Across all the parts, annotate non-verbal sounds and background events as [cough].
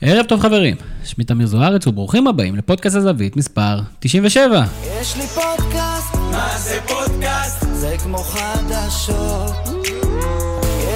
ערב טוב חברים, שמי תמיר זוארץ וברוכים הבאים לפודקאסט הזווית מספר 97. יש לי פודקאסט, מה זה פודקאסט? זה כמו חדשות.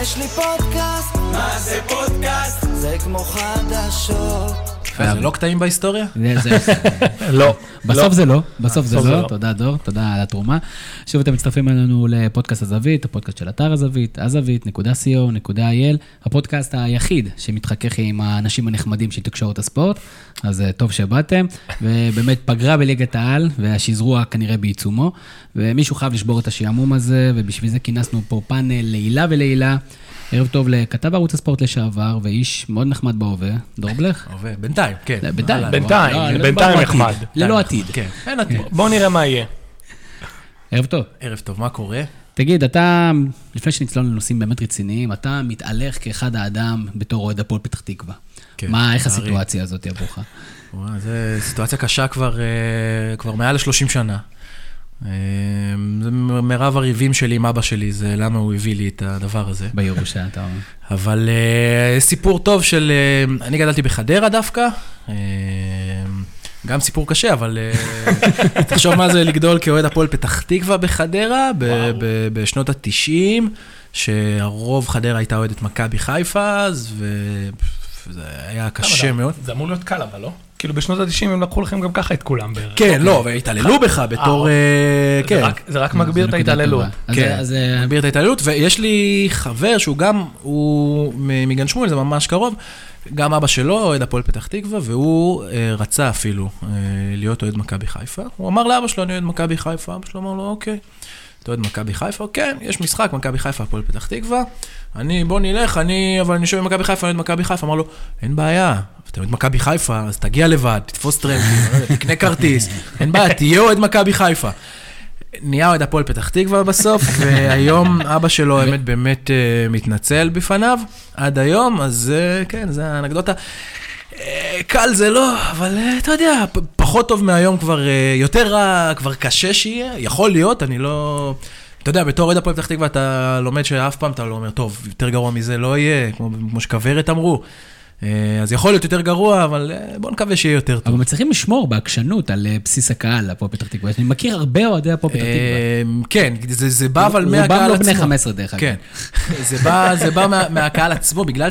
יש לי פודקאסט, מה זה פודקאסט? זה כמו חדשות. זה לא קטעים בהיסטוריה? [laughs] לא. בסוף זה לא, בסוף זה בסוף זה לא, לא. תודה דור, תודה על התרומה. שוב אתם מצטרפים אלינו לפודקאסט הזווית, הפודקאסט של אתר הזווית, הזווית.co.il, הפודקאסט היחיד שמתחכך עם האנשים הנחמדים של תקשורת הספורט, אז אה, טוב שבאתם, ובאמת פגרה בליגת העל, והשזרוע כנראה בעיצומו, ומישהו חייב לשבור את השעמום הזה, ובשביל זה כינסנו פה פאנל לעילה ולעילה. ערב טוב לכתב ערוץ הספורט לשעבר, ואיש מאוד נחמד בהווה, דור בלך. עובד, בינתיים, כן. לא, בינתיים. בינתיים, לא, לא, בינתיים נחמד. ללא עתיד. כן, אין עתיד. בוא נראה מה יהיה. ערב טוב. ערב טוב, מה קורה? תגיד, אתה, לפני שנצלול לנושאים באמת רציניים, אתה מתהלך כאחד האדם בתור אוהד הפועל פתח תקווה. כן, מה, איך. הסיטואציה הזאת עבורך? זו סיטואציה קשה כבר, אה, כבר מעל ל-30 שנה. אה, זה מ- מירב הריבים שלי עם אבא שלי, זה למה הוא הביא לי את הדבר הזה. בירושה, אתה אומר. אבל אה, סיפור טוב של... אה, אני גדלתי בחדרה דווקא. אה, גם סיפור קשה, אבל [laughs] תחשוב מה זה לגדול כאוהד הפועל פתח תקווה בחדרה, ב- ב- בשנות ה-90, שהרוב חדרה הייתה אוהדת מכבי חיפה, אז, וזה היה קשה מאוד. זה אמור להיות קל, אבל לא? כאילו בשנות ה-90 הם לקחו לכם גם ככה את כולם בערך. כן, לא, והתעללו בך בתור... זה כן. רק- זה רק מגביר את ההתעללות. אז- כן, אה, מגביר את ההתעללות, ויש לי חבר שהוא גם, הוא מגן שמואל, זה ממש קרוב, גם אבא שלו אוהד הפועל פתח תקווה, והוא אה, רצה אפילו אה, להיות אוהד מכבי חיפה. הוא אמר לאבא שלו, אני אוהד מכבי חיפה, אבא שלו אמר לו, אוקיי. אתה אוהד מכבי חיפה? כן, יש משחק, מכבי חיפה, הפועל פתח תקווה. אני, בוא נלך, אני, אבל אני יושב עם מכבי חיפה, אני אוהד מכבי חיפה. אמר לו, אין בעיה, אתה אוהד מכבי חיפה, אז תגיע לבד, תתפוס טרמפים, תקנה כרטיס, אין בעיה, תהיה אוהד מכבי חיפה. נהיה אוהד הפועל פתח תקווה בסוף, [laughs] והיום אבא שלו, האמת, באמת אה, מתנצל בפניו, עד היום, אז אה, כן, זה האנקדוטה. אה, קל זה לא, אבל אה, אתה יודע, פחות טוב מהיום כבר, אה, יותר רע, כבר קשה שיהיה, יכול להיות, אני לא... אתה יודע, בתור אוהד הפועל פתח תקווה אתה לומד שאף פעם אתה לא אומר, טוב, יותר גרוע מזה לא יהיה, כמו, כמו שכוורת אמרו. אה, אז יכול להיות יותר גרוע, אבל אה, בוא נקווה שיהיה יותר טוב. אבל מצליחים לשמור בעקשנות על אה, בסיס הקהל, הפועל פתח תקווה. אני מכיר הרבה אוהדי הפועל פתח תקווה. כן, זה, זה בא אבל רובם מהקהל לא עצמו. בני 15 דרך אגב. כן, זה בא, זה בא מה, מהקהל עצמו, בגלל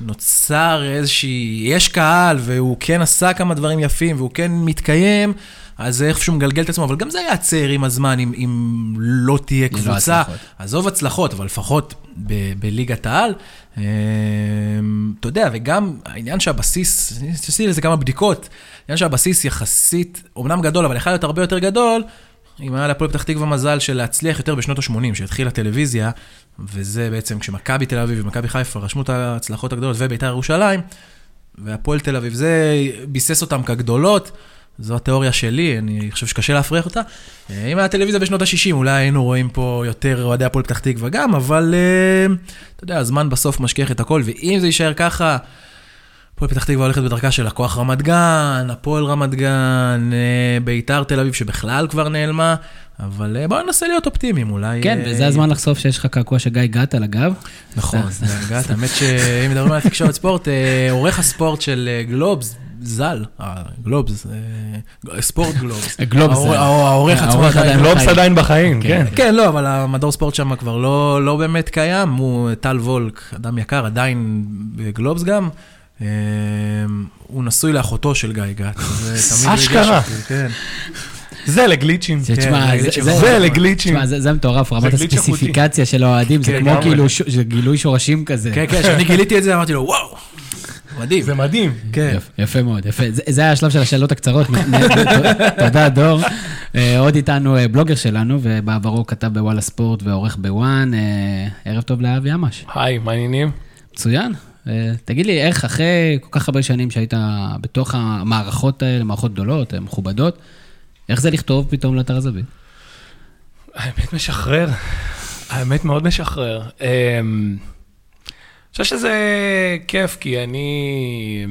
שנוצר איזושהי, יש קהל והוא כן עשה כמה דברים יפים והוא כן מתקיים, אז זה איכשהו מגלגל את עצמו, אבל גם זה יעצר עם הזמן, אם, אם לא תהיה ללא קבוצה. הצלחות. עזוב הצלחות, אבל לפחות ב- בליגת העל. אה, אתה יודע, וגם העניין שהבסיס, עשיתי לזה כמה בדיקות, העניין שהבסיס יחסית, אומנם גדול, אבל יכול להיות הרבה יותר גדול, אם היה להפועל פתח תקווה מזל של להצליח יותר בשנות ה-80, שהתחילה הטלוויזיה, וזה בעצם כשמכבי תל אביב ומכבי חיפה רשמו את ההצלחות הגדולות ובית"ר ירושלים, והפועל תל אביב, זה ביסס אותם כגדולות. זו התיאוריה שלי, אני חושב שקשה להפריך אותה. אה, אם היה טלוויזיה בשנות ה-60, אולי היינו רואים פה יותר אוהדי הפועל פתח תקווה גם, אבל אה, אתה יודע, הזמן בסוף משכיח את הכל, ואם זה יישאר ככה, הפועל פתח תקווה הולכת בדרכה של לקוח רמת גן, הפועל רמת גן, אה, ביתר תל אביב שבכלל כבר נעלמה, אבל בואו ננסה להיות אופטימיים, אולי... כן, וזה הזמן לחשוף שיש לך קעקוע של גיא גת על הגב. נכון, זה הגעת, האמת שאם מדברים על תקשורת ספורט, עורך הספורט של גלובס, ז"ל, אה, גלובס, אה, ספורט גלובס. [laughs] גלובס, העורך עצמו העורך עדיין לא... גלובס עדיין בחיים, כן. כן, לא, אבל המדור ספורט שם כבר לא לא באמת קיים, הוא טל וולק, אדם יקר, עדיין בגלובס גם. אה, הוא נשוי לאחותו של גיא גת. [laughs] אשכרה. כן. זה לגליצ'ים. זה, כן, תשמע, זה זה- גליץ' זה- זה לגליצ'ים. תשמע, זה זה מטורף, רמת. הספציפיקציה של האוהדים, זה כן, כמו. כאילו גילוי שורשים כזה. כן, כן, כשאני [laughs] גיליתי את זה אמרתי לו, וואו, מדהים. זה מדהים. כן. יפה- מאוד, יפה. זה- זה היה השלב של השאלות הקצרות. [laughs] תודה, דור. אה, עוד איתנו אה, בלוגר שלנו, ובעברו כתב בוואלה ספורט ועורך בוואן. אה, ערב טוב לאבי עמש. היי, מה העניינים? מצוין. תגיד לי, איך אחרי כל כך הרבה שנים שהיית בתוך המערכות האלה, מערכות גדולות, מכובדות, איך זה לכתוב פתאום לאתר הזווית? האמת משחרר. האמת מאוד משחרר. חושב שזה כיף, כי אני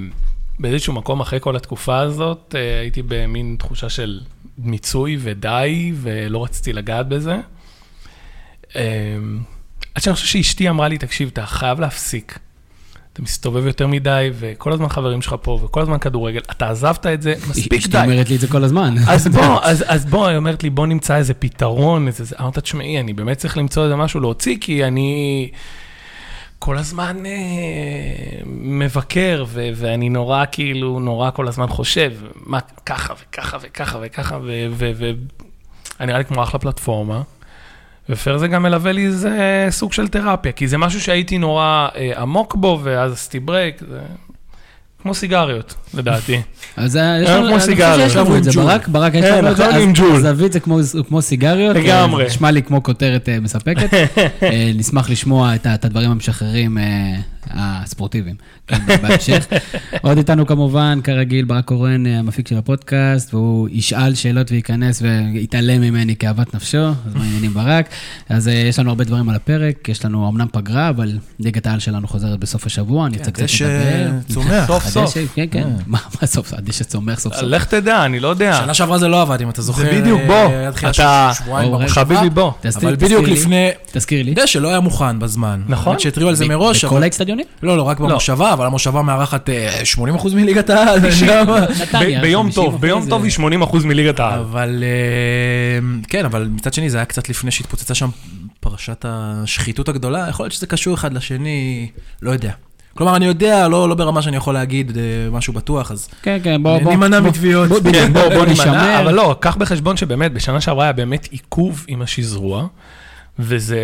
באיזשהו מקום אחרי כל התקופה הזאת, אה, הייתי במין תחושה של מיצוי ודי, ולא רציתי לגעת בזה. אמ, עד שאני חושב שאשתי אמרה לי, תקשיב, אתה חייב להפסיק. אתה מסתובב יותר מדי, וכל הזמן חברים שלך פה, וכל הזמן כדורגל, אתה עזבת את זה, מספיק אשתי די. אומרת לי את זה כל הזמן. אז בוא, אז, אז בוא, היא אומרת לי, בוא נמצא איזה פתרון, איזה... זה." אמרת, תשמעי, אני באמת צריך למצוא איזה משהו להוציא, כי אני כל הזמן אה, מבקר, ו- ואני נורא, כאילו, נורא כל הזמן חושב, מה, ככה וככה וככה וככה, ואני נראה לי כמו אחלה פלטפורמה. ופייר זה גם מלווה לי איזה סוג של תרפיה, כי זה משהו שהייתי נורא אה, עמוק בו, ואז עשיתי break, זה כמו סיגריות, לדעתי. [laughs] אז יש אה, לנו, כמו אני חושב סיגריות. שיש לנו את זה. ברק, ברק, יש כן, לנו את זה, נכון, אז. זווית זה כמו- כמו סיגריות, לגמרי. אה, נשמע לי כמו כותרת אה, מספקת. [laughs] נשמח לשמוע את הדברים המשחררים הספורטיביים, כן, בהמשך. עוד איתנו כמובן, כרגיל, ברק קורן, אה, המפיק של הפודקאסט, והוא ישאל שאלות וייכנס ויתעלם ממני כאוות נפשו, אז מה העניינים ברק? אז אה, יש לנו הרבה דברים על הפרק, יש לנו אמנם פגרה, אבל ליגת העל שלנו חוזרת בסוף השבוע, אני קצת דשא לדבר. צומח. [laughs] סוף סוף. הדשא, כן, כן. מה מה סוף סוף? הדשא צומח סוף סוף. לך תדע, אני לא יודע. שנה שעברה זה לא עבד, אם אתה זוכר. בדיוק, אה, בוא, תחילת אתה- ש- שבועיים או, רגע. במושבה. חביבי, בוא. אבל בדיוק. לפני... תזכיר לי. דשא לא היה מוכן בזמן. נכון. שהתריעו על זה מראש, בכל אבל... האצטדיונים? לא, לא, רק לא. במושבה, אבל המושבה מארחת אה, 80% מליגת העל. ביום 50%, טוב, ביום טוב היא 80% מליגת העל. אבל אה, כן, אבל מצד שני זה היה קצת לפני שהתפוצצה שם פרשת השחיתות הגדולה, יכול להיות שזה קשור אחד לשני, לא יודע. כלומר, אני יודע, לא, לא ברמה שאני יכול להגיד אה, משהו בטוח, אז כן, כן, בוא, בוא. נימנע בוא- מתביעות. בוא- כן, בוא, בוא [laughs] נשמר. אבל לא, קח בחשבון שבאמת, בשנה שעברה היה באמת עיכוב עם השזרוע, וזה,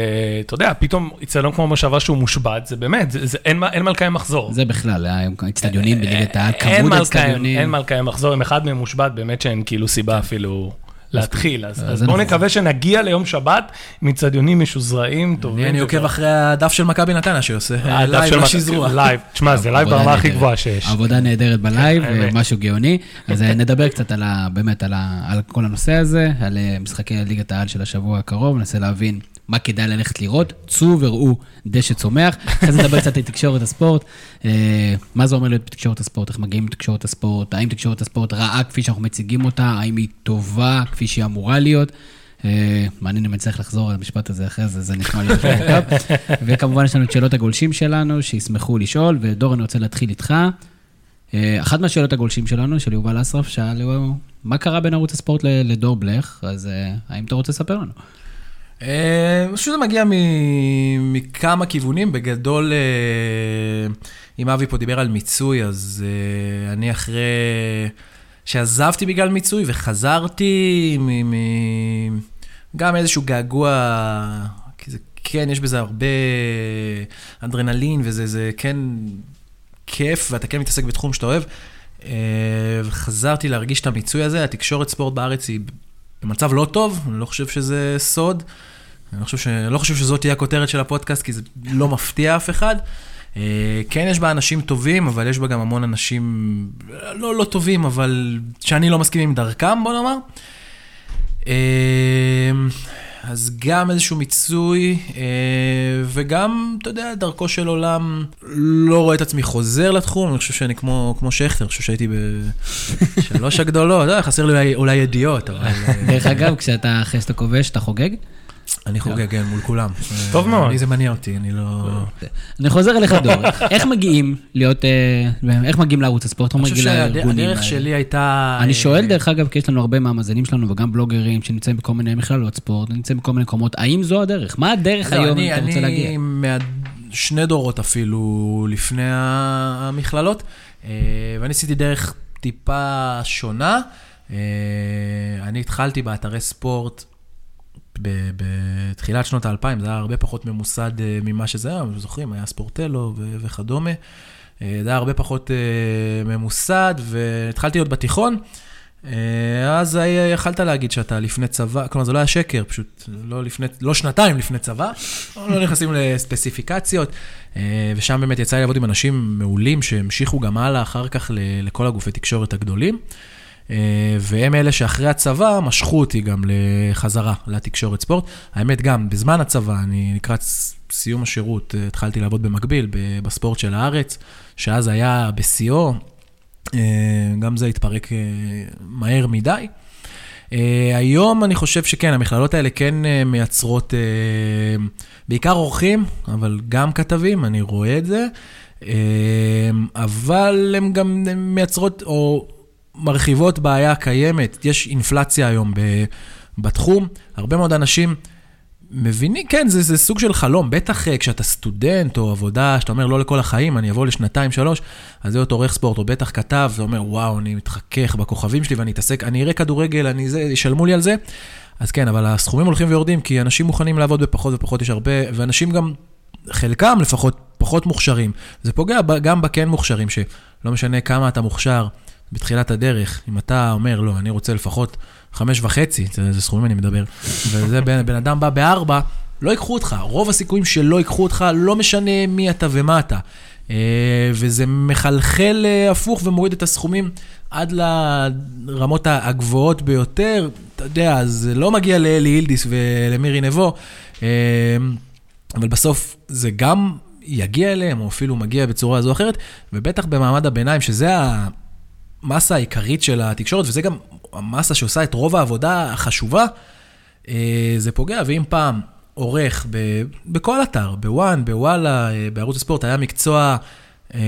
אתה יודע, פתאום אצטדיון כמו מושבה שהוא מושבת, זה באמת, זה, זה, אין, אין מה לקיים מחזור. זה בכלל, האצטדיונים בליגת העל, אין כמות האצטדיונים. אין מה לקיים מחזור, אם אחד מהם מושבת, באמת שאין כאילו סיבה אפילו להתחיל. אז, אז אז זה בואו נכון. נקווה שנגיע ליום שבת עם אצטדיונים משוזרעים, טובים. אני עוקב אחרי הדף של מכבי נתניה שעושה live אה, לשזרוע. live, תשמע, זה live ברמה הכי. גבוהה שיש. עבודה נהדרת ב live. משהו גאוני. אז אה, נדבר קצת על ה... באמת, על, כל הנושא הזה, על אה, משחקי ליגת העל של השבוע הקרוב, ננסה להבין מה כדאי ללכת לראות. צאו וראו דשא צומח. אחרי זה נדבר קצת על תקשורת הספורט. אה, מה זה אומר להיות בתקשורת הספורט, איך מגיעים לתקשורת הספורט, האם תקשורת הספורט רעה כפי שאנחנו מציגים אותה, האם היא טובה כפי שהיא אמורה להיות. אה, מעניין אם אני צריך לחזור על המשפט הזה אחרי זה, זה נשמע לי יותר [laughs] מורכב. וכמובן יש לנו את שאלות הגולשים שלנו, שישמחו לשאול, ודור, אני רוצה להתחיל איתך. אה, אחת מהשאלות הגולשים שלנו, של יובל אסרף, שאל, מה קרה בין ערוץ הספורט לדור בלך? אז אה, האם אתה רוצה לספר לנו? אני חושב שזה מגיע מ- מכמה כיוונים, בגדול, אם אבי פה דיבר על מיצוי, אז אני אחרי שעזבתי בגלל מיצוי וחזרתי, מ- מ- גם איזשהו געגוע, כי זה כן, יש בזה הרבה אדרנלין, וזה זה כן כיף, ואתה כן מתעסק בתחום שאתה אוהב. אה, וחזרתי להרגיש את המיצוי הזה, התקשורת ספורט בארץ היא במצב לא טוב, אני לא חושב שזה סוד. אני לא חושב, ש... לא חושב שזאת תהיה הכותרת של הפודקאסט, כי זה לא מפתיע אף אחד. אה, כן, יש בה אנשים טובים, אבל יש בה גם המון אנשים לא, לא טובים, אבל שאני לא מסכים עם דרכם, בוא נאמר. אה, אז גם איזשהו מיצוי, אה, וגם, אתה יודע, דרכו של עולם, לא רואה את עצמי חוזר לתחום, אני חושב שאני כמו, כמו שכטר, אני חושב שהייתי בשלוש [laughs] הגדולות, לא, חסר לי אולי, אולי ידיעות, אבל... אה, דרך אגב, כשאתה, אחרי שאתה כובש, אתה חוגג? אני חוגג, כן, מול כולם. טוב מאוד. אני, זה מניע אותי, אני לא... אני חוזר אליך, דור. איך מגיעים להיות, אה, איך מגיעים לערוץ הספורט? אני חושב שהדרך? שלי הייתה... אני אה, שואל, דרך אגב, כי יש לנו הרבה מהמאזינים שלנו, וגם בלוגרים שנמצאים בכל מיני מכללות ספורט, נמצאים בכל מיני מקומות, האם זו הדרך? מה הדרך לא, היום, אם אני- אתה רוצה להגיע? אני שני דורות אפילו לפני המכללות, אה, ואני עשיתי דרך טיפה שונה. אה, אני התחלתי באתרי ספורט בתחילת שנות האלפיים, זה היה הרבה פחות ממוסד אה, ממה שזה היה, זוכרים, היה ספורטלו וכדומה. אה, זה היה הרבה פחות אה, ממוסד, והתחלתי להיות בתיכון. אז יכלת להגיד שאתה לפני צבא, כלומר זה לא היה שקר, פשוט לא, לפני, לא שנתיים לפני צבא, לא נכנסים לספציפיקציות, ושם באמת יצא לי לעבוד עם אנשים מעולים שהמשיכו גם הלאה אחר כך לכל הגופי תקשורת הגדולים, והם אלה שאחרי הצבא משכו אותי גם לחזרה לתקשורת ספורט. האמת גם, בזמן הצבא, אני לקראת סיום השירות, אה, התחלתי לעבוד במקביל בספורט של הארץ, שאז היה בשיאו, אה, גם זה התפרק אה, מהר מדי. אה, היום אני חושב שכן, המכללות האלה כן אה, מייצרות אה, בעיקר אורחים, אבל גם כתבים, אני רואה את זה. אבל הן גם מייצרות או מרחיבות בעיה קיימת. יש אינפלציה היום בתחום, הרבה מאוד אנשים... מבינים, כן, זה, זה סוג של חלום. בטח אה, כשאתה סטודנט או עבודה, שאתה אומר לא לכל החיים, אני אבוא לשנתיים, שלוש, אז להיות עורך ספורט, או בטח כתב, זה אומר, וואו, אני מתחכך בכוכבים שלי ואני אתעסק, אני אראה כדורגל, אני זה, ישלמו לי על זה. אז כן, אבל הסכומים הולכים ויורדים, כי אנשים מוכנים לעבוד בפחות ופחות, יש הרבה, ואנשים גם, חלקם לפחות, פחות מוכשרים. זה פוגע גם בכן מוכשרים, שלא משנה כמה אתה מוכשר בתחילת הדרך, אם אתה אומר, לא, אני רוצה לפחות חמש וחצי, זה, זה סכומים אני מדבר, וזה בן, בן אדם בא בארבע, לא ייקחו אותך. רוב הסיכויים שלא ייקחו אותך, לא משנה מי אתה ומה אתה. אה, וזה מחלחל אה, הפוך ומוריד את הסכומים עד לרמות הגבוהות ביותר. אתה יודע, זה לא מגיע לאלי אילדיס ולמירי נבו, אה, אבל בסוף זה גם יגיע אליהם, או אפילו מגיע בצורה זו או אחרת, ובטח במעמד הביניים, שזה המסה העיקרית של התקשורת, וזה גם המסה שעושה את רוב העבודה החשובה, אה, זה פוגע. ואם פעם עורך ב, בכל אתר, בוואן, בוואלה, אה, בערוץ הספורט, היה מקצוע, אה,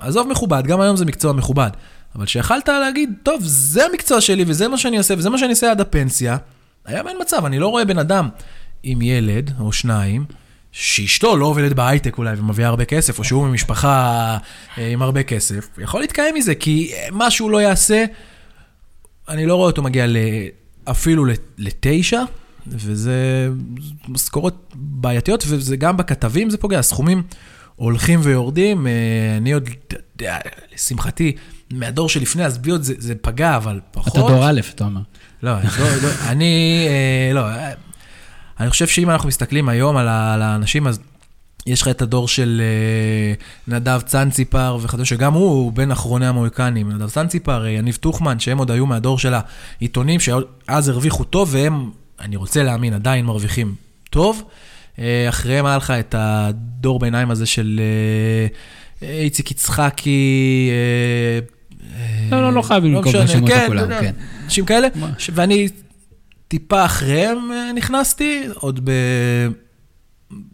עזוב מכובד, גם היום זה מקצוע מכובד, אבל שיכלת להגיד, טוב, זה המקצוע שלי וזה מה שאני עושה וזה מה שאני עושה עד הפנסיה, היה אין מצב, אני לא רואה בן אדם עם ילד או שניים, שאשתו לא עובדת בהייטק אולי ומביאה הרבה כסף, או שהוא ממשפחה עם הרבה כסף, יכול להתקיים מזה, כי מה שהוא לא יעשה, אני לא רואה אותו מגיע אפילו לתשע, וזה משכורות בעייתיות, וזה גם בכתבים זה פוגע, הסכומים הולכים ויורדים. אה, אני עוד, לשמחתי, מהדור שלפני הסביות זה, זה פגע, אבל פחות. אתה דור א', אתה אומר. לא, אני, אה, לא, אני חושב שאם אנחנו מסתכלים היום על האנשים, אז יש לך את הדור של uh, נדב צאנציפר וכדומה, שגם הוא בין אחרוני המוהיקנים. נדב צאנציפר, uh, יניב טוחמן, שהם עוד היו מהדור של העיתונים, שאז הרוויחו טוב, והם, אני רוצה להאמין, עדיין מרוויחים טוב. Uh, אחריהם היה לך את הדור ביניים הזה של uh, איציק יצחקי. לא, לא, לא חייבים לא לנקוב בשמות כן, לכולם, כן. אנשים כאלה, ואני טיפה אחריהם נכנסתי, עוד ב...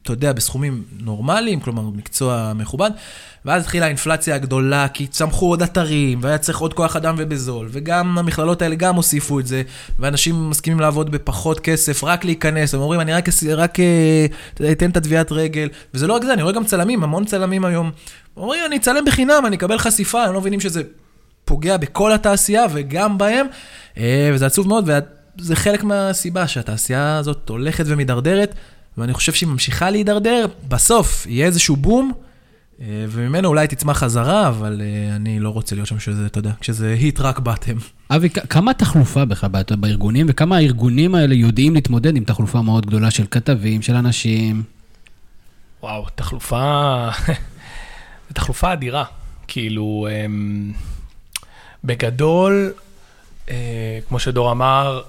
אתה יודע, בסכומים נורמליים, כלומר, מקצוע מכובד, ואז התחילה האינפלציה הגדולה, כי צמחו עוד אתרים, והיה צריך עוד כוח אדם ובזול, וגם המכללות האלה גם הוסיפו את זה, ואנשים מסכימים לעבוד בפחות כסף, רק להיכנס, הם אומרים, אני רק, רק אה, אתן את הטביעת רגל, וזה לא רק זה, אני רואה גם צלמים, המון צלמים היום. אומרים, אני אצלם בחינם, אני אקבל חשיפה, הם לא מבינים שזה פוגע בכל התעשייה וגם בהם, אה, וזה עצוב מאוד, וזה חלק מהסיבה שהתעשייה הזאת הולכת ומידרדרת. ואני חושב שהיא ממשיכה להידרדר, בסוף יהיה איזשהו בום, אה, וממנו אולי תצמח חזרה, אבל אה, אני לא רוצה להיות שם שזה, אתה יודע, כשזה היט רק באטם. אבי, כמה תחלופה בכלל בארגונים, וכמה הארגונים האלה יודעים להתמודד עם תחלופה מאוד גדולה של כתבים, של אנשים? וואו, תחלופה... [laughs] תחלופה אדירה. כאילו, אמ, בגדול, אה, כמו שדור אמר,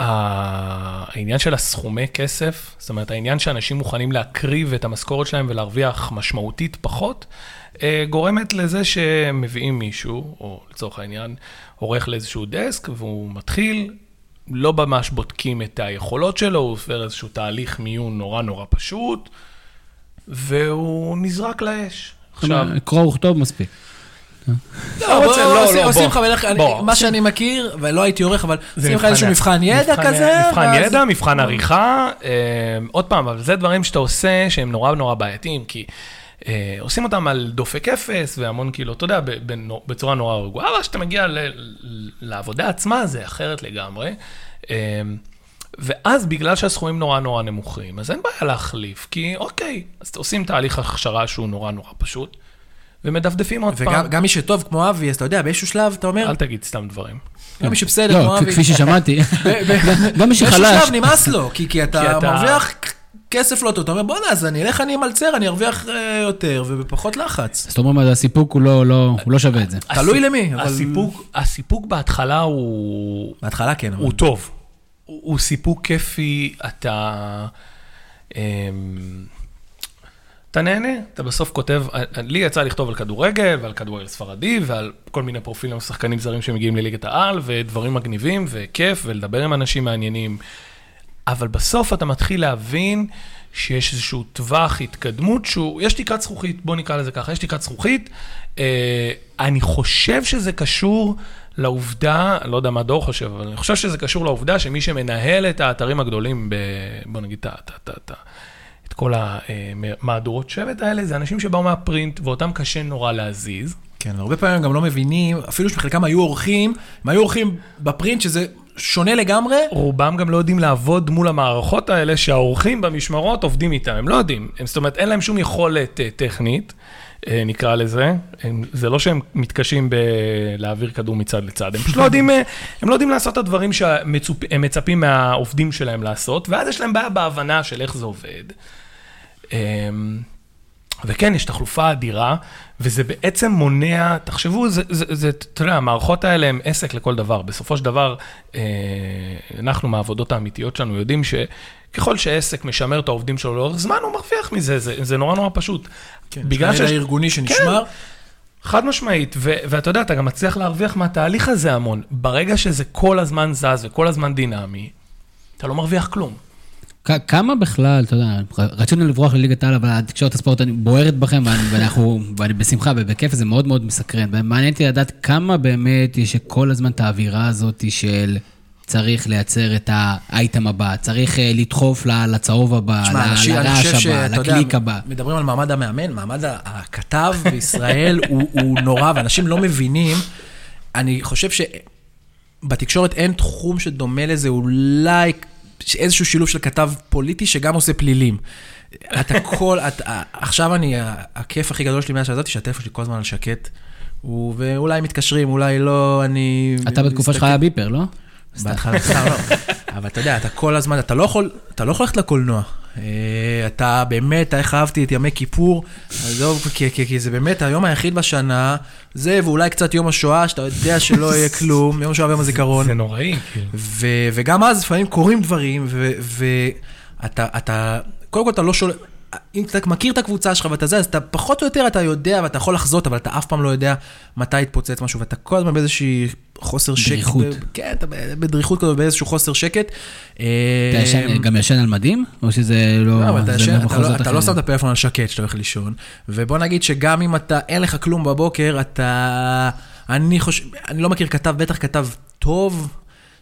העניין של הסכומי כסף, זאת אומרת, העניין שאנשים מוכנים להקריב את המשכורת שלהם ולהרוויח משמעותית פחות, אה, גורמת לזה שמביאים מישהו, או לצורך העניין, עורך לאיזשהו דסק, והוא מתחיל, לא ממש בודקים את היכולות שלו, הוא עובר איזשהו תהליך מיון נורא נורא פשוט, והוא נזרק לאש. עכשיו... קרוא וכתוב מספיק. לא, לא, עושים לך, מה שאני מכיר, ולא הייתי עורך, אבל עושים לך איזשהו מבחן ידע כזה. מבחן ידע, מבחן עריכה. אה, עוד פעם, אבל זה דברים שאתה עושה שהם נורא נורא בעייתיים, כי אה, עושים אותם על דופק אפס והמון כאילו, אתה יודע, בצורה נורא רגועה, אבל כשאתה מגיע לעבודה עצמה זה אחרת לגמרי. אה, ואז בגלל שהסכומים נורא נורא נמוכים, אז אין בעיה להחליף, כי אוקיי, אז עושים תהליך הכשרה שהוא נורא נורא פשוט. ומדפדפים עוד פעם. וגם מי שטוב כמו אבי, אז אתה יודע, באיזשהו שלב אתה אומר... אל תגיד סתם דברים. גם מי שבסדר כמו אבי. לא, כפי ששמעתי. [laughs] [laughs] גם מי שחלש. באיזשהו שלב נמאס לו, כי [laughs] אתה מרוויח כסף לא טוב. אתה אומר, בואנה, אז אני אלך, אני אמלצר, אני ארוויח אה, יותר ובפחות לחץ. זאת אומרת, הסיפוק לא, לא, הוא לא שווה את זה. תלוי למי. הסיפוק בהתחלה הוא... בהתחלה כן. הוא טוב. הוא סיפוק כיפי, אתה... אתה נהנה, אתה בסוף כותב, לי יצא לכתוב על כדורגל ועל כדורגל ספרדי ועל כל מיני פרופילים שחקנים זרים שמגיעים לליגת העל ודברים מגניבים וכיף ולדבר עם אנשים מעניינים. אבל בסוף אתה מתחיל להבין שיש איזשהו טווח התקדמות שהוא, יש תקרת זכוכית, בוא נקרא לזה ככה, יש תקרת זכוכית. אה, אני חושב שזה קשור לעובדה, לא יודע מה דור חושב, אבל אני חושב שזה קשור לעובדה שמי שמנהל את האתרים הגדולים, ב, בוא נגיד, ת, ת, ת, ת, את כל המהדורות שבט האלה, זה אנשים שבאו מהפרינט, ואותם קשה נורא להזיז. כן, הרבה פעמים הם גם לא מבינים, אפילו שחלקם היו אורחים, הם היו אורחים בפרינט, שזה שונה לגמרי. רובם גם לא יודעים לעבוד מול המערכות האלה שהאורחים במשמרות עובדים איתם, הם לא יודעים. הם, זאת אומרת, אין להם שום יכולת uh, טכנית, uh, נקרא לזה. הם, זה לא שהם מתקשים בלהעביר כדור מצד לצד, הם פשוט לא יודעים, uh, הם לא יודעים לעשות את הדברים שהם מצפים מהעובדים שלהם לעשות, ואז יש להם בעיה בהבנה של איך זה עובד. Um, וכן, יש תחלופה אדירה, וזה בעצם מונע, תחשבו, זה, זה, זה, אתה יודע, המערכות האלה הן עסק לכל דבר. בסופו של דבר, אה, אנחנו מהעבודות האמיתיות שלנו יודעים שככל שעסק משמר את העובדים שלו לאורך זמן, הוא מרוויח מזה, זה, זה נורא נורא פשוט. כן, בגלל שיש... הארגוני שנשמר. כן. חד משמעית, ו- ואתה יודע, אתה גם מצליח להרוויח מהתהליך הזה המון. ברגע שזה כל הזמן זז וכל הזמן דינמי, אתה לא מרוויח כלום. כמה בכלל, אתה יודע, רצינו לברוח לליגת העל, אבל התקשורת הספורט בוערת בכם, ואנחנו, ואני בשמחה ובכיף, זה מאוד מאוד מסקרן. ומעניין אותי לדעת כמה באמת יש כל הזמן את האווירה הזאת של צריך לייצר את האייטם הבא, צריך אה, לדחוף לצהוב הבא, לרעש הבא, לקליק הבא. מדברים על מעמד המאמן, מעמד הכתב בישראל [laughs] הוא, הוא נורא, ואנשים לא מבינים. אני חושב שבתקשורת אין תחום שדומה לזה, אולי איזשהו שילוב של כתב פוליטי שגם עושה פלילים. אתה [laughs] כל, את, עכשיו אני, הכיף הכי גדול שלי מאז שעזבתי, שהטלפון שלי כל הזמן על שקט. ואולי מתקשרים, אולי לא, אני... אתה בתקופה שלך היה ביפר, לא? בהתחלה, לא. [laughs] אבל אתה יודע, אתה כל הזמן, אתה לא יכול, אתה לא יכול ללכת לקולנוע. אה, אתה באמת, איך אהבתי את ימי כיפור, עזוב, כי, כי, כי זה באמת היום היחיד בשנה, זה ואולי קצת יום השואה, שאתה יודע שלא יהיה [laughs] כלום, יום השואה ויום הזיכרון. זה נוראי. כאילו. וגם אז לפעמים קורים דברים, ואתה, קודם כל אתה לא שולט, אם אתה מכיר את הקבוצה שלך ואתה זה, אז אתה פחות או יותר אתה יודע ואתה יכול לחזות, אבל אתה אף פעם לא יודע מתי יתפוצץ משהו, ואתה כל הזמן באיזושהי חוסר שקט. דריכות. כן, אתה בדריכות כזאת, באיזשהו חוסר שקט. אתה ישן, גם ישן על מדים? או שזה לא... לא, אבל אתה ישן, אתה, לא, אתה לא שם את הפלאפון על שקט כשאתה הולך לישון, ובוא נגיד שגם אם אתה, אין לך כלום בבוקר, אתה... אני חושב, אני לא מכיר כתב, בטח כתב טוב,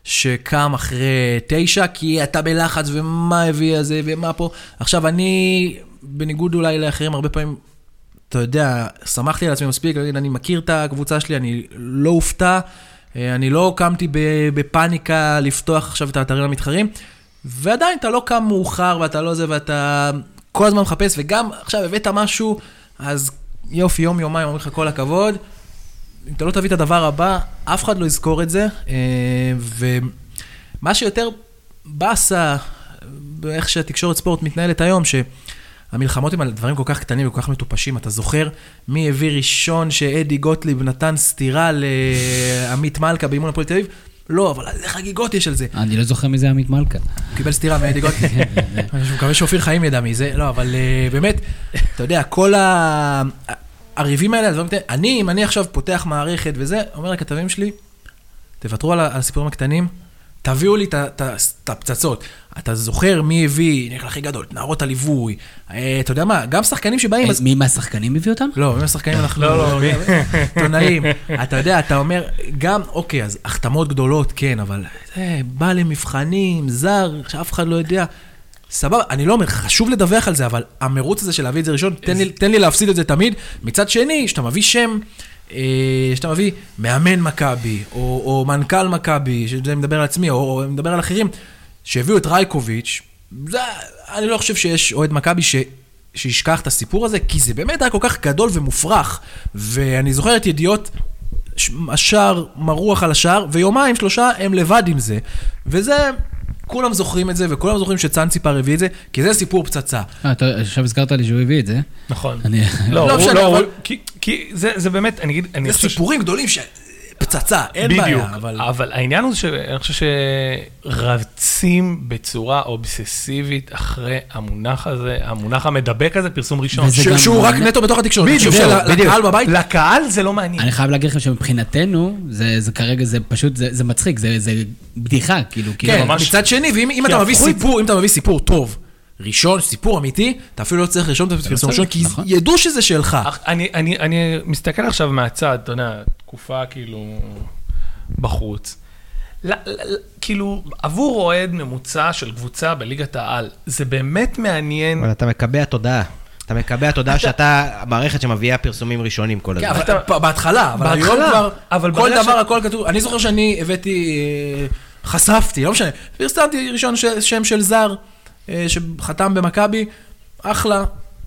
שקם אחרי תשע, כי אתה בלחץ, ומה הביא הזה, ומה פה. עכשיו, אני, בניגוד אולי לאחרים, הרבה פעמים, אתה יודע, שמחתי על עצמי מספיק, אני מכיר את הקבוצה שלי, אני לא אופתע, אה, אני לא קמתי בפאניקה לפתוח עכשיו את האתרים המתחרים, ועדיין אתה לא קם מאוחר, ואתה לא זה, ואתה כל הזמן מחפש, וגם עכשיו הבאת משהו, אז יופי, יום-יומיים אומרים לך כל הכבוד. אם אתה לא תביא את הדבר הבא, אף אחד לא יזכור את זה. אה, ומה שיותר באסה, באיך שהתקשורת ספורט מתנהלת היום, שהמלחמות הן על דברים כל כך קטנים וכל כך מטופשים. אתה זוכר מי הביא ראשון שאדי גוטליב נתן סטירה לעמית מלכה באימון הפועל תל אביב? לא, אבל איזה חגיגות יש על זה. אני לא זוכר מי זה עמית מלכה. הוא קיבל סטירה מאדי גוטליב. אני מקווה שאופיר חיים ידע מי זה, לא, אבל אה, באמת, אתה יודע, כל ה... הריבים האלה, הדברים אני, אם אני עכשיו פותח מערכת וזה, אומר לכתבים שלי, תוותרו על הסיפורים הקטנים, תביאו לי את הפצצות. אתה זוכר מי הביא, נראה הכי גדול, נערות הליווי, אה, אתה יודע מה, גם שחקנים שבאים... מי מהשחקנים הביא אותם? לא, מי מהשחקנים אנחנו... לא, לא, [laughs] עיתונאים. אתה יודע, אתה אומר, גם, אוקיי, אז החתמות גדולות, כן, אבל זה בא למבחנים, זר, שאף אחד לא יודע. סבבה, אני לא אומר, חשוב לדווח על זה, אבל המרוץ הזה של להביא את זה ראשון, תן לי, תן לי להפסיד את זה תמיד. מצד שני, כשאתה מביא שם, אה, כשאתה מביא מאמן מכבי, או, או מנכ"ל מכבי, שזה מדבר על עצמי, או, או מדבר על אחרים, שהביאו את רייקוביץ', זה, אני לא חושב שיש אוהד מכבי ש... שישכח את הסיפור הזה, כי זה באמת היה כל כך גדול ומופרך. ואני זוכר את ידיעות, השער מרוח על השער, ויומיים, שלושה, הם לבד עם זה. וזה כולם זוכרים את זה, וכולם זוכרים שצאנציפר הביא את זה, כי זה סיפור פצצה. אה, עכשיו הזכרת לי שהוא הביא את זה. נכון. אני... לא, לא, לא, כי זה באמת, אני אגיד... זה סיפורים גדולים ש... פצצה, אין בעיה, בדיוק, אבל... אבל העניין הוא שאני חושב שרצים בצורה אובססיבית אחרי המונח הזה, המונח המדבק הזה, פרסום ראשון. שהוא רק נטו בתוך התקשורת. בדיוק, לקהל בבית. לקהל זה לא מעניין. אני חייב להגיד לכם שמבחינתנו, זה כרגע, זה פשוט, זה מצחיק, זה בדיחה, כאילו. כן, מצד שני, ואם אתה מביא סיפור, אם אתה מביא סיפור טוב, ראשון, סיפור אמיתי, אתה אפילו לא צריך לרשום את הפרסום ראשון, כי נכון. ידעו שזה שלך. אך אני, אני, אני מסתכל עכשיו מהצד, אתה יודע, תקופה כאילו בחוץ. ל, ל, ל, כאילו, עבור אוהד ממוצע של קבוצה בליגת העל, זה באמת מעניין. אבל אתה מקבע תודעה. אתה מקבע תודעה שאתה המערכת שמביאה פרסומים ראשונים כל כן, הזמן. אבל אתה- בהתחלה, אבל בהתחלה, היום כבר, אבל כל דבר, ש- הכל כתוב. אני זוכר שאני הבאתי, אה, חשפתי, לא משנה, פרסמתי ראשון ש- שם של זר, שחתם במכבי, אחלה,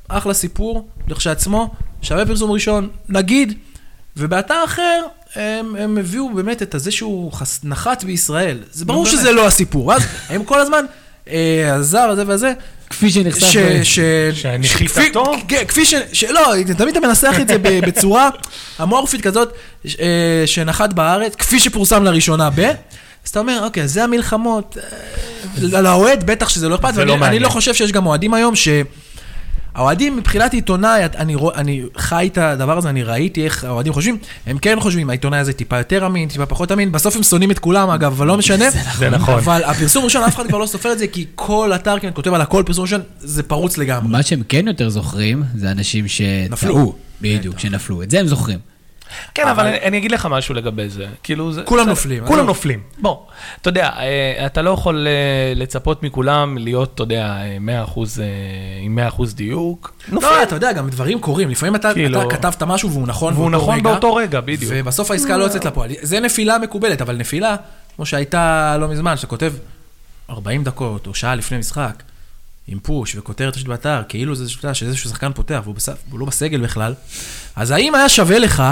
אחלה סיפור, לכשעצמו, שווה פרסום ראשון, נגיד, ובאתר אחר, הם, הם הביאו באמת את הזה שהוא חס, נחת בישראל. זה ברור באמת. שזה לא הסיפור, אז הם כל הזמן, אה, הזר הזה והזה, כפי שנחשף... ש... ש... שהנחיתתו? כפי- כן, כפי ש... ש... לא, תמיד אתה מנסח את זה ב- [laughs] בצורה אמורפית כזאת, ש- אה, שנחת בארץ, כפי שפורסם לראשונה ב... אז אתה אומר, אוקיי, זה המלחמות. אה, לאוהד בטח שזה לא אכפת, זה ואני לא. לא חושב שיש גם אוהדים היום ש... האוהדים מבחינת עיתונאי, אני, רוא- אני חי את הדבר הזה, אני ראיתי איך האוהדים חושבים, הם כן חושבים, העיתונאי הזה טיפה יותר אמין, טיפה פחות אמין, בסוף הם שונאים את כולם אגב, אבל לא משנה. זה נכון. אבל הפרסום הראשון, אף אחד כבר לא סופר את זה, כי כל אתר כמעט כותב על הכל פרסום ראשון, זה פרוץ לגמרי. מה שהם כן יותר זוכרים, זה אנשים נפלו. שטעו. בדיוק, שנפלו. את זה הם זוכרים. כן, אבל אני, אגיד לך משהו לגבי זה. כאילו, זה... כולם נופלים, כולם. נופלים. בוא, אתה יודע, אה, אתה לא יכול אה, לצפות מכולם להיות, אתה יודע, אה, 100% אה, עם 100% דיוק. נופלים. לא, אתה יודע, גם דברים קורים. לפעמים אתה, כאילו- כתבת משהו והוא נכון והוא באותו נכון רגע, באותו רגע, בדיוק. ובסוף העסקה לא יוצאת לפועל. זה נפילה מקובלת, אבל נפילה, כמו שהייתה לא מזמן, שאתה כותב 40 דקות או שעה לפני משחק, עם פוש וכותרת ראשית באתר, כאילו זה שאתה שאיזשהו שחקן פותח והוא והוא לא בסגל בכלל, אז האם היה שווה לך,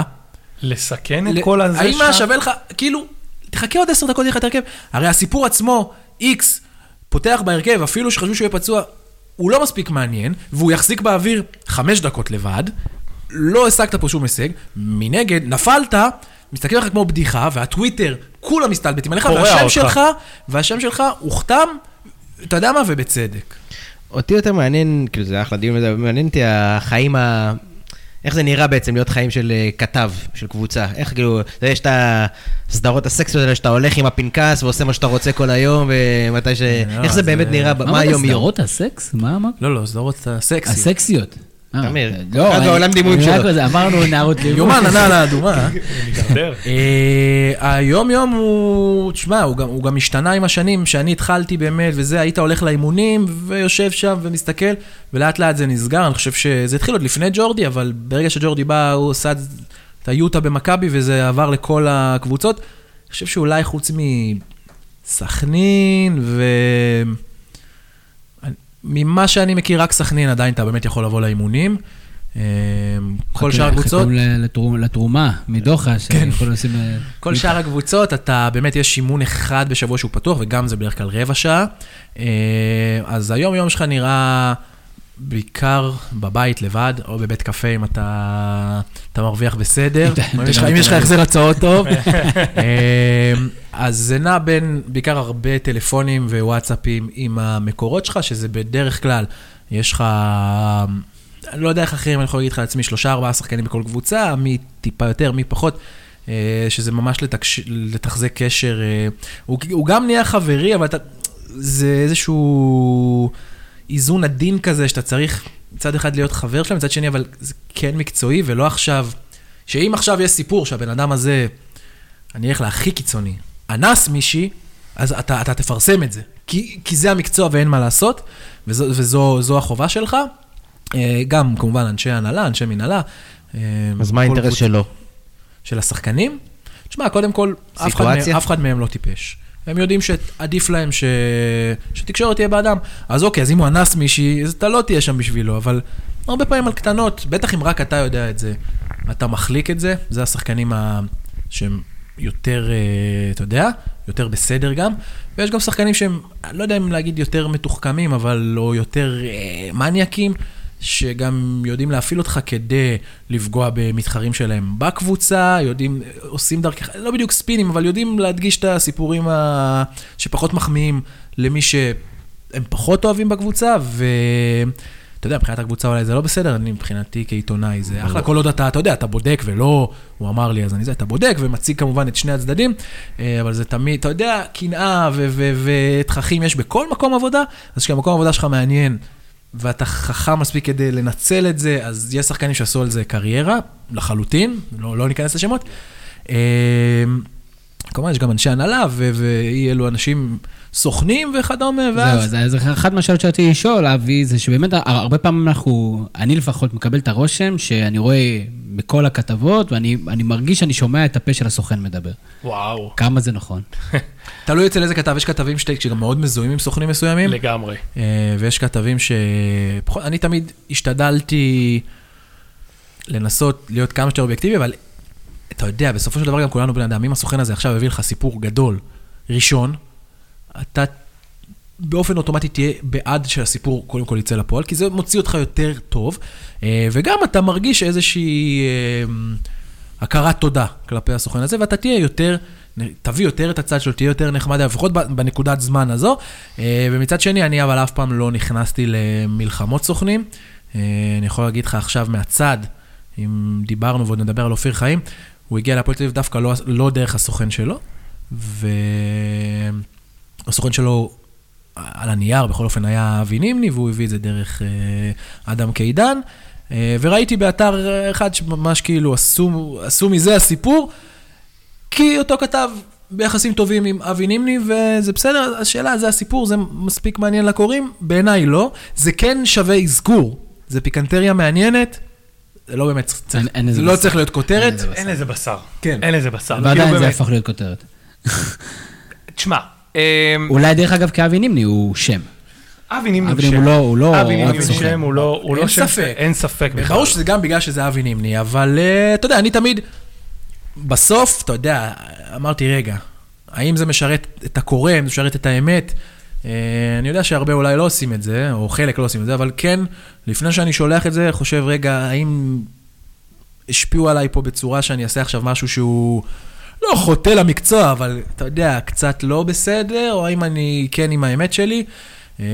לסכן את ל- כל הזה האם היה שלך? שווה לך, כאילו, תחכה עוד עשר דקות, יהיה לך את ההרכב. הרי הסיפור עצמו, איקס, פותח בהרכב, אפילו שחשבו שהוא יהיה פצוע, הוא לא מספיק מעניין, והוא יחזיק באוויר חמש דקות לבד, לא השגת פה שום הישג, מנגד, נפלת, מסתכלים עליך כמו בדיחה, והטוויטר, כולם מסתלבטים עליך, והשם אותך. שלך, והשם שלך הוכתם, אתה יודע מה, ובצדק. אותי יותר מעניין, כאילו זה אחלה דיון, מעניין אותי החיים ה... איך זה נראה בעצם להיות חיים של אה, כתב, של קבוצה? איך כאילו, אתה יודע, יש את הסדרות הסקסיות האלה שאתה הולך עם הפנקס ועושה מה שאתה רוצה כל היום, ומתי ש... לא, איך זה באמת זה- נראה, מה מה אמרת, היום יום? סדרות הסקס? מה אמרת? לא, לא, סדרות הסקסיות. הסקסיות. אה, תמיר, לא, אחד בעולם דימויים שלו. אמרנו נערות לימוד. יומן ענה על האדומה. אה, היום יום הוא, תשמע, הוא גם השתנה עם השנים, שאני התחלתי באמת, וזה, היית הולך לאימונים, ויושב שם ומסתכל, ולאט לאט זה נסגר, אני חושב שזה התחיל עוד לפני ג'ורדי, אבל ברגע שג'ורדי בא, הוא עשה את היוטה במכבי, וזה עבר לכל הקבוצות. אני חושב שאולי חוץ מסכנין, ו... ממה שאני מכיר, רק סכנין עדיין אתה באמת יכול לבוא לאימונים. אה, כל שאר הקבוצות... חכים לתרומה מדוחה, שיכולו לשים... אה, כל שאר הקבוצות, אתה באמת, יש אימון אחד בשבוע שהוא פתוח, וגם זה בדרך כלל רבע שעה. אה, אז היום יום שלך נראה בעיקר בבית לבד, או בבית קפה אם אתה, אתה מרוויח בסדר, [laughs] אם יש לך- החזר הצעות טוב. [laughs] אה, אז זה נע בין בעיקר הרבה טלפונים ווואטסאפים עם המקורות שלך, שזה בדרך כלל, יש לך... אני לא יודע איך אחרים, אני יכול להגיד לך לעצמי, שלושה, ארבעה שחקנים בכל קבוצה, מי טיפה יותר, מי פחות, אה, שזה ממש לתקש... לתחזק קשר. אה, הוא, הוא גם נהיה חברי, אבל אתה, זה איזשהו איזון עדין כזה, שאתה צריך מצד אחד להיות חבר שלהם, מצד שני, אבל זה כן מקצועי, ולא עכשיו, שאם עכשיו יש סיפור שהבן אדם הזה, אני אלך להכי קיצוני, אנס מישהי, אז אתה, אתה תפרסם את זה. כי, כי זה המקצוע ואין מה לעשות, וזו, וזו זו החובה שלך. אה, גם כמובן אנשי הנהלה, אנשי מנהלה. אה, אז מה האינטרס שלו? של השחקנים? תשמע, קודם כל, אף אחד, אף אחד מהם לא טיפש. הם יודעים שעדיף להם ש... שתקשורת תהיה באדם. אז אוקיי, אז אם הוא אנס מישהי, אז אתה לא תהיה שם בשבילו, אבל הרבה פעמים על קטנות, בטח אם רק אתה יודע את זה, אתה מחליק את זה, זה השחקנים ה... שהם יותר, אה, אתה יודע, יותר בסדר גם, ויש גם שחקנים שהם, לא יודע אם להגיד יותר מתוחכמים, אבל לא יותר אה, מניאקים, שגם יודעים להפעיל אותך כדי לפגוע במתחרים שלהם בקבוצה, יודעים, עושים דרכך, לא בדיוק ספינים, אבל יודעים להדגיש את הסיפורים ה... שפחות מחמיאים למי שהם פחות אוהבים בקבוצה, אתה יודע, מבחינת הקבוצה אולי זה לא בסדר, אני מבחינתי כעיתונאי, זה אחלה, כל עוד אתה, אתה יודע, אתה בודק ולא, הוא אמר לי, אז אני זה, אתה בודק ומציג כמובן את שני הצדדים, אה, אבל זה תמיד, אתה יודע, קנאה ו- ו- ותככים יש בכל מקום עבודה, אז כשהמקום העבודה שלך מעניין, ואתה חכם מספיק כדי לנצל את זה, אז יש שחקנים שעשו על זה קריירה, לחלוטין, לא, לא ניכנס לשמות. אה, כמובן, יש גם אנשי הנהלה, ואי אלו אנשים סוכנים וכדומה, ואז... זהו, אז אחת מהשאלות שרציתי לשאול, אבי, זה שבאמת הר- הרבה פעמים אנחנו, אני לפחות מקבל את הרושם שאני רואה בכל הכתבות, ואני אני מרגיש שאני שומע את הפה של הסוכן מדבר. וואו, כמה זה נכון. [laughs] תלוי אצל איזה כתב, יש כתבים שגם מאוד מזוהים עם סוכנים מסוימים, לגמרי. אה, ויש כתבים ש... אני תמיד השתדלתי לנסות להיות כמה שיותר אובייקטיבי, אבל אתה יודע, בסופו של דבר גם כולנו בני אדם, אם הסוכן הזה עכשיו הביא לך סיפור גדול, ראשון, אתה באופן אוטומטי תהיה בעד שהסיפור קודם כל יצא לפועל, כי זה מוציא אותך יותר טוב, אה, וגם אתה מרגיש איזושהי אה, הכרת תודה כלפי הסוכן הזה, ואתה תהיה יותר, תביא יותר את הצד שלו, תהיה יותר נחמד, לפחות בנקודת זמן הזו. אה, ומצד שני, אני אבל אף פעם לא נכנסתי למלחמות סוכנים. אני יכול להגיד לך עכשיו מהצד, אם דיברנו ועוד נדבר על אופיר חיים, הוא הגיע להפועל תל אביב דווקא לא, לא דרך הסוכן שלו, והסוכן שלו על הנייר בכל אופן היה אבי נימני, והוא הביא את זה דרך אה, אדם קידן. אה, וראיתי באתר אחד שממש כאילו עשו, עשו מזה הסיפור, כי אותו כתב ביחסים טובים עם אבי נימני, וזה בסדר, השאלה, זה הסיפור, זה מספיק מעניין לקוראים? בעיניי לא. זה כן שווה אזכור, זה פיקנטריה מעניינת, זה לא באמת צריך, אין- אין זה לא בשר. צריך להיות כותרת. אין לזה בשר. כן. אין לזה בשר. ועדיין כאילו זה באמת- הפך להיות כותרת. תשמע, אולי דרך אגב כאבי נימני הוא שם. אבי נימני אבי נימני הוא לא- הוא לא אבי נימני הוא. שם, הוא לא הוא לא אין שם, ספק. אין ספק בכלל. ברור שזה גם בגלל שזה אבי נימני, אבל אה, אתה יודע, אני תמיד, בסוף, אתה יודע, אמרתי, רגע, האם זה משרת את הקורא, אם זה משרת את האמת? אה, אני יודע שהרבה אולי לא עושים את זה, או חלק לא עושים את זה, אבל כן, לפני שאני שולח את זה, חושב, רגע, האם השפיעו עליי פה בצורה שאני אעשה עכשיו משהו שהוא לא חוטא למקצוע, אבל אתה יודע, קצת לא בסדר, או האם אני כן עם האמת שלי? אה,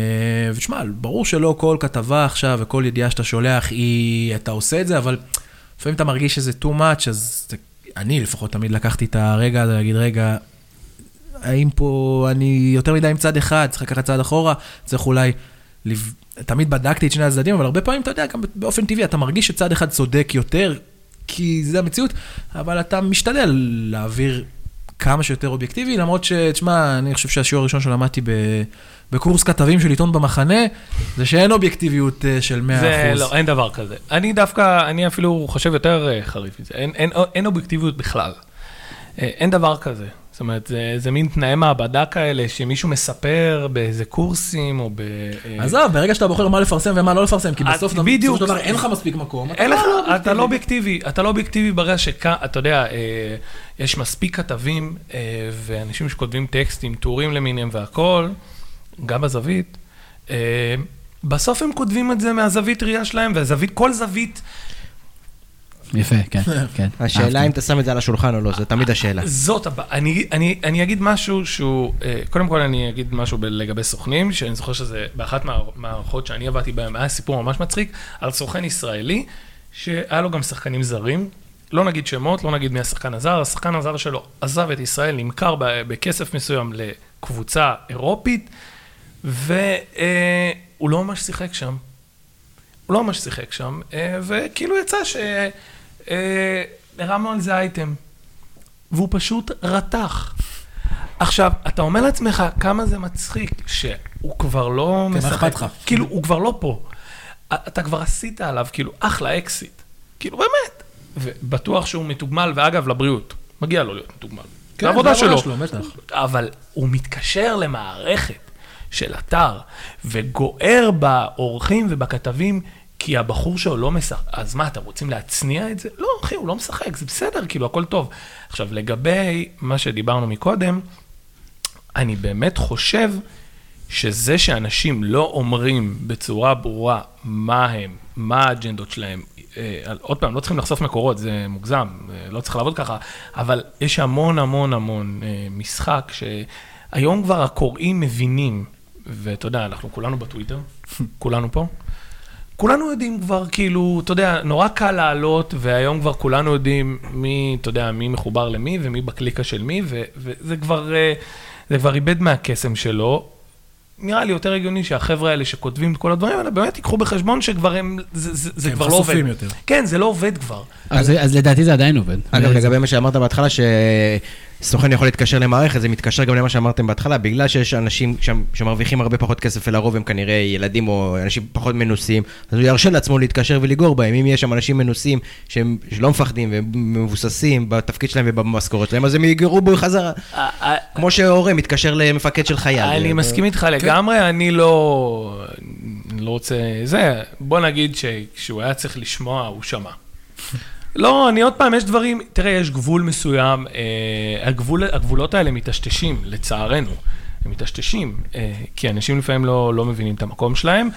ותשמע, ברור שלא כל כתבה עכשיו וכל ידיעה שאתה שולח היא, אתה עושה את זה, אבל לפעמים אתה מרגיש שזה too much, אז אני לפחות תמיד לקחתי את הרגע הזה להגיד, רגע, האם פה אני יותר מדי עם צד אחד, צריך לקחת צעד אחורה, צריך אולי... תמיד בדקתי את שני הצדדים, אבל הרבה פעמים, אתה יודע, גם באופן טבעי, אתה מרגיש שצד אחד צודק יותר, כי זה המציאות, אבל אתה משתדל להעביר כמה שיותר אובייקטיבי, למרות ש... תשמע, אני חושב שהשיעור הראשון שלמדתי ב... בקורס כתבים של עיתון במחנה, זה שאין אובייקטיביות אה, של 100%. זה לא, אין דבר כזה. אני דווקא, אני אפילו חושב יותר אה, חריף מזה. אין, אין, אין אובייקטיביות בכלל. אה, אין דבר כזה. זאת אומרת, זה, זה מין תנאי מעבדה כאלה, שמישהו מספר באיזה קורסים או ב... אה, עזוב, ברגע שאתה בוחר מה לפרסם ומה לא לפרסם, כי אז בסוף בדיוק. דבר אין לך מספיק מקום. אתה לא לך, אובייקטיבי. אתה לא אובייקטיבי, אתה לא אובייקטיבי ברגע שכאן, אתה יודע, אה, יש מספיק כתבים אה, ואנשים שכותבים טקסטים, טורים למיניהם והכול, גם בזווית. אה, בסוף הם כותבים את זה מהזווית ראייה שלהם, והזווית, כל זווית, יפה, כן, [laughs] כן. השאלה. אם אתה שם את זה על השולחן או לא, זו תמיד השאלה. זאת הבעיה. אני, אני, אני אגיד משהו שהוא, אה, קודם כל אני אגיד משהו לגבי סוכנים, שאני זוכר שזה באחת מהמערכות שאני עבדתי בהן, היה סיפור ממש מצחיק, על סוכן ישראלי, שהיה לו גם שחקנים זרים. לא נגיד שמות, לא נגיד מי השחקן הזר, השחקן הזר שלו עזב את ישראל, נמכר ב- בכסף מסוים לקבוצה אירופית, והוא לא ממש שיחק שם. הוא לא ממש שיחק שם, אה, וכאילו יצא שהרמנו על זה אייטם. והוא פשוט רתח. עכשיו, אתה אומר לעצמך כמה זה מצחיק שהוא כבר לא כן, מה משחק. אכפת לך? כאילו, הוא כבר לא פה. אתה כבר עשית עליו, כאילו, אחלה אקזיט. כאילו, באמת. ובטוח שהוא מתוגמל, ואגב, לבריאות. מגיע לו להיות מתוגמל. כן, העבודה שלו. שלו, בטח. אבל הוא מתקשר למערכת של אתר, וגוער באורחים ובכתבים, כי הבחור שלו לא משחק. אז מה, אתם רוצים להצניע את זה? לא, אחי, הוא לא משחק, זה בסדר, כאילו, הכל טוב. עכשיו, לגבי מה שדיברנו מקודם, אני באמת חושב שזה שאנשים לא אומרים בצורה ברורה מה הם, מה האג'נדות שלהם, אה, עוד פעם, לא צריכים לחשוף מקורות, זה מוגזם, אה, לא צריך לעבוד ככה, אבל יש המון המון המון אה, משחק שהיום כבר הקוראים מבינים, ואתה יודע, אנחנו כולנו בטוויטר, [laughs] כולנו פה, כולנו יודעים כבר, כאילו, אתה יודע, נורא קל לעלות, והיום כבר כולנו יודעים מי, אתה יודע, מי מחובר למי ומי בקליקה של מי, ו- וזה כבר, אה, זה כבר איבד מהקסם שלו. נראה לי יותר הגיוני שהחבר'ה האלה שכותבים את כל הדברים האלה, באמת ייקחו בחשבון שכבר הם, זה, זה, זה הם כבר לא עובד. חשופים יותר. כן, זה לא עובד כבר. אז אז לדעתי זה עדיין עובד. אגב, זה- לגבי מה שאמרת בהתחלה, שסוכן יכול להתקשר למערכת, זה מתקשר גם למה שאמרתם בהתחלה, בגלל שיש אנשים שם שמרוויחים הרבה פחות כסף, ולרוב הם כנראה ילדים או אנשים פחות מנוסים, אז הוא ירשה לעצמו להתקשר ולגור בהם. אם יש שם אנשים מנוסים שהם שלא מפחדים והם מבוססים בתפקיד שלהם ובמשכורת שלהם, אז הם יגרו בו חזרה. כמו שהורה מתקשר למפקד של חייל. אני מסכים איתך לגמרי, אני לא... אני לא רוצה... זה, בוא נגיד שכשהוא היה צריך לשמוע, הוא שמע. לא, אני עוד פעם, יש דברים, תראה, יש גבול מסוים, אה, הגבול, הגבולות האלה מטשטשים, לצערנו. הם מטשטשים, אה, כי אנשים לפעמים לא, לא מבינים את המקום שלהם.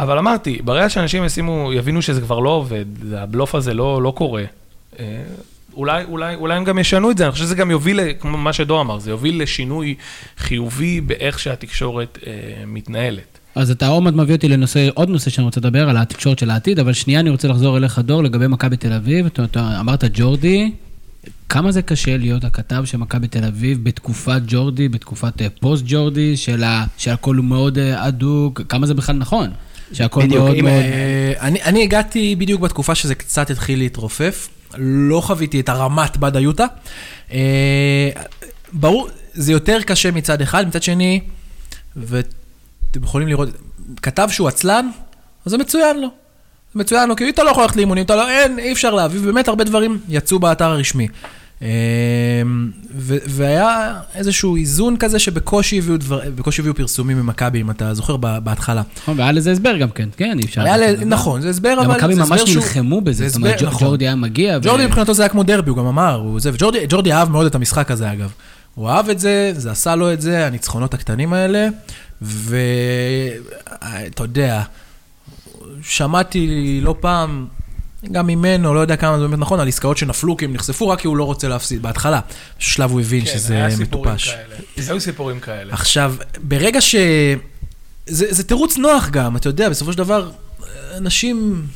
אבל אמרתי, ברגע שאנשים ישימו, יבינו שזה כבר לא עובד, הבלוף הזה לא, לא קורה, אה, אולי, אולי, אולי הם גם ישנו את זה, אני חושב שזה גם יוביל, כמו מה שדור אמר, זה יוביל לשינוי חיובי באיך שהתקשורת אה, מתנהלת. אז אתה עומד מביא אותי לנושא, עוד נושא שאני רוצה לדבר, על התקשורת של העתיד, אבל שנייה אני רוצה לחזור אליך, דור, לגבי מכבי תל אביב. אתה, אתה אמרת ג'ורדי, כמה זה קשה להיות הכתב של מכבי תל אביב בתקופת ג'ורדי, בתקופת אה, פוסט ג'ורדי, של ה- שהכל הוא מאוד אה, הדוק, כמה זה בכלל נכון? שהכל בדיוק, מאוד אם, מאוד... אה, אני, אני הגעתי בדיוק בתקופה שזה קצת התחיל להתרופף, לא חוויתי את הרמת בדאיוטה. אה, ברור, זה יותר קשה מצד אחד, מצד שני, ואתם יכולים לראות, כתב שהוא עצלן, אז זה מצוין לו. זה מצוין לו, כי אתה לא יכול ללכת לאימונים, אתה לא, אין, אי אפשר להביא, באמת הרבה דברים יצאו באתר הרשמי. אה, ו- והיה איזשהו איזון כזה שבקושי הביאו, דבר, בקושי הביאו פרסומים ממכבי, אם אתה זוכר, בהתחלה. נכון, והיה לזה הסבר גם כן, כן, אי אפשר... ל... נכון, זה הסבר, אבל... ומכבי זה ממש נלחמו בזה, זה זאת אומרת, נכון. ג'ורדי היה מגיע, ו- ג'ורדי מבחינתו זה היה כמו דרבי, הוא גם אמר, הוא זה, וג'ורדי ג'ורדי אהב מאוד את המשחק הזה אגב. הוא אהב את זה, זה עשה לו את זה, הניצחונות הקטנים האלה, ואתה יודע, שמעתי לא פעם, גם ממנו, לא יודע כמה זה באמת נכון, על עסקאות שנפלו כי הם נחשפו רק כי הוא לא רוצה להפסיד, בהתחלה. בשלב הוא הבין כן, שזה מטופש. כאלה. היו סיפורים כאלה. עכשיו, ברגע ש... זה, זה תירוץ נוח גם, אתה יודע, בסופו של דבר, אנשים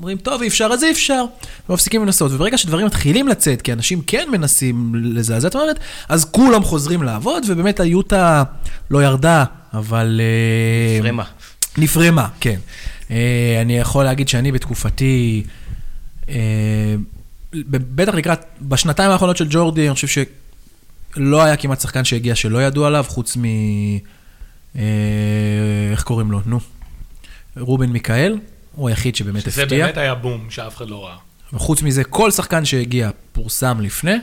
אומרים, טוב, אי אפשר, אז אי אפשר, ומפסיקים לנסות. וברגע שדברים מתחילים לצאת, כי אנשים כן מנסים לזעזע את המערכת, אז כולם חוזרים לעבוד, ובאמת היוטה לא ירדה, אבל... אה, פרמה. נפרמה, כן. אה, אני יכול להגיד שאני בתקופתי, אה, בטח לקראת, בשנתיים האחרונות של ג'ורדי, אני חושב שלא היה כמעט שחקן שהגיע שלא ידעו עליו, חוץ מ... איך קוראים לו? נו. רובן מיכאל, הוא היחיד שבאמת שזה הפתיע. באמת היה בום שאף אחד לא ראה. וחוץ מזה, כל שחקן שהגיע פורסם לפני,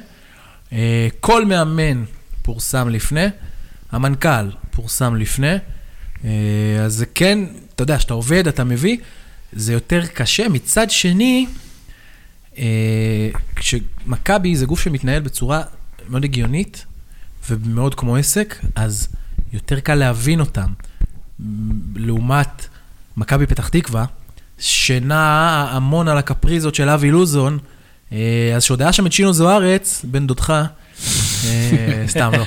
אה, כל מאמן פורסם לפני, המנכ"ל פורסם לפני, אה, אז זה כן, אתה יודע, כשאתה עובד, אתה מביא, זה יותר קשה. מצד שני, אה, כשמכבי זה גוף שמתנהל בצורה מאוד הגיונית ומאוד כמו עסק, אז יותר קל להבין אותם. לעומת מכבי פתח תקווה, שנעה המון על הקפריזות של אבי לוזון, אה, אז שעוד היה שם את שינו זוארץ, בן דודך, אה, [laughs] סתם לא.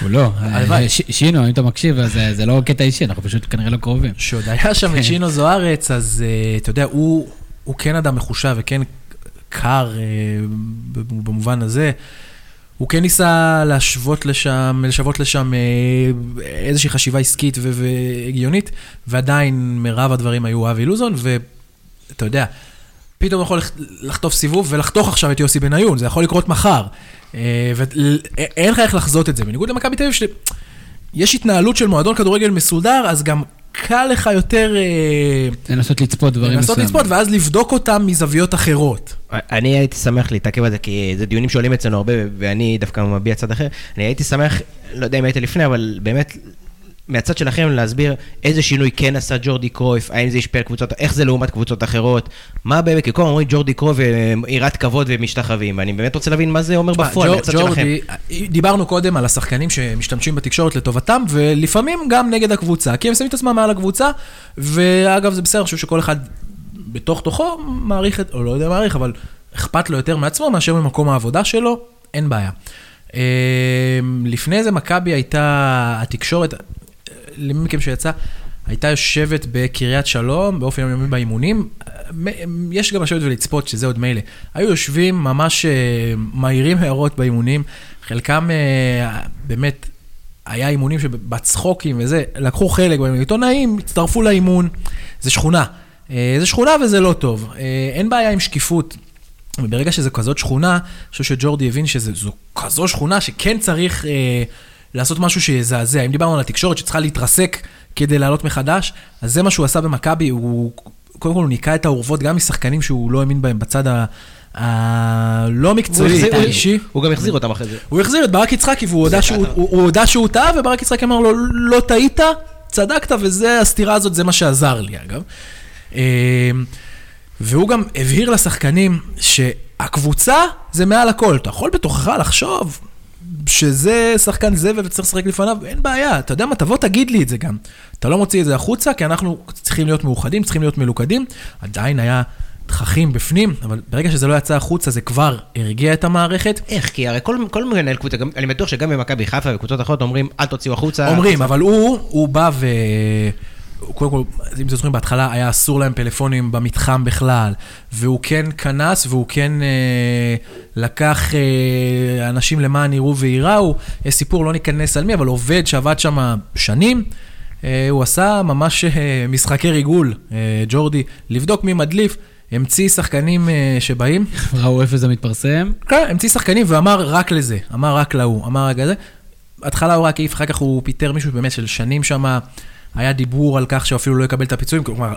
הוא לא. אה, שינו, אם אתה מקשיב, אז זה לא קטע אישי, אנחנו פשוט כנראה לא קרובים. שעוד היה שם את שינו זוארץ, אז אתה יודע, הוא, כן אדם מחושב וכן קר במובן הזה. הוא כן ניסה להשוות לשם, לשוות לשם uh, איזושהי חשיבה עסקית והגיונית, ועדיין מרב הדברים היו אבי לוזון, ואתה יודע, פתאום יכול לח- לחטוף סיבוב ולחתוך עכשיו את יוסי בניון, זה יכול לקרות מחר. אה, ואין לך איך לחזות את זה, בניגוד למכבי תל אביב, שיש התנהלות של מועדון כדורגל מסודר, אז גם קל לך יותר אה, לנסות לצפות דברים לנסות מסוימים. לצפות, ואז לבדוק אותם מזוויות אחרות. אני הייתי שמח להתעכב על זה, כי זה דיונים שעולים אצלנו הרבה, ואני דווקא מביע צד אחר. אני הייתי שמח, לא יודע אם היית לפני, אבל באמת, מהצד שלכם להסביר איזה שינוי כן עשה ג'ורדי קרויף, האם זה השפיע על קבוצות, איך זה לעומת קבוצות אחרות, מה באמת, כי כל הזמן אומרים ג'ורדי קרויף אה, יראת כבוד ומשתחווים, ואני באמת רוצה להבין מה זה אומר תשמע, בפועל, מהצד שלכם. דיברנו קודם על השחקנים שמשתמשים בתקשורת לטובתם, ולפעמים גם נגד הקבוצה, כי הם שמים את עצמם מעל הקבוצה, ואגב, זה בסדר, אני חושב שכל אחד בתוך תוכו מעריך או לא יודע מעריך, אבל אכפת לו יותר מעצמו מאשר ממקום העבודה שלו, אין בעיה. אה, לפני זה מכבי הייתה, התקשורת, למי מכם שיצא, הייתה יושבת בקריית שלום באופן יומיומי באימונים. יש גם לשבת ולצפות, שזה עוד מילא. היו יושבים ממש אה, מעירים הערות באימונים, חלקם אה, באמת, היה אימונים שבצחוקים וזה, לקחו חלק, עיתונאים הצטרפו לאימון, זה שכונה. אה, זה שכונה וזה לא טוב. אין בעיה עם שקיפות. וברגע שזו כזאת שכונה, אני חושב שג'ורדי הבין שזו כזו שכונה שכן צריך לעשות משהו שיזעזע. אם דיברנו על התקשורת שצריכה להתרסק כדי לעלות מחדש, אז זה מה שהוא עשה במכבי, הוא קודם כל הוא ניקה את האורוות גם משחקנים שהוא לא האמין בהם בצד ה... הלא הוא מקצועי, האישי. הוא גם החזיר אותם אחרי זה. הוא החזיר את ברק יצחקי והוא שהוא- הודה שהוא טעה, וברק יצחקי אמר לו, לא טעית, צדקת, וזה, הסתירה הזאת, זה מה שעזר לי, אגב. אה, והוא גם הבהיר לשחקנים שהקבוצה זה מעל הכל. אתה יכול בתוכך לחשוב שזה שחקן זבל וצריך לשחק לפניו, אין בעיה, אתה יודע מה, תבוא תגיד לי את זה גם. אתה לא מוציא את זה החוצה, כי אנחנו צריכים להיות מאוחדים, צריכים להיות מלוכדים. עדיין היה תככים בפנים, אבל ברגע שזה לא יצא החוצה, זה כבר הרגיע את המערכת. איך? כי הרי כל, כל מנהל קבוצה, גם, אני בטוח שגם במכבי חיפה וקבוצות אחרות אומרים, אל תוציאו החוצה. אומרים, אבל הוא, הוא בא ו... קודם כל, אם אתם זוכרים, בהתחלה היה אסור להם פלאפונים במתחם בכלל, והוא כן כנס והוא כן אה, לקח אה, אנשים למען יראו וייראו. יש סיפור, לא ניכנס על מי, אבל עובד שעבד שם שנים, אה, הוא עשה ממש אה, משחקי ריגול, אה, ג'ורדי, לבדוק מי מדליף, המציא שחקנים אה, שבאים. ראו איפה זה מתפרסם. כן, המציא שחקנים ואמר רק לזה, אמר רק להוא, אמר רק לזה. בהתחלה הוא רק העיף, אחר כך הוא פיטר מישהו באמת של שנים שם, היה דיבור על כך שאפילו לא יקבל את הפיצויים, כלומר,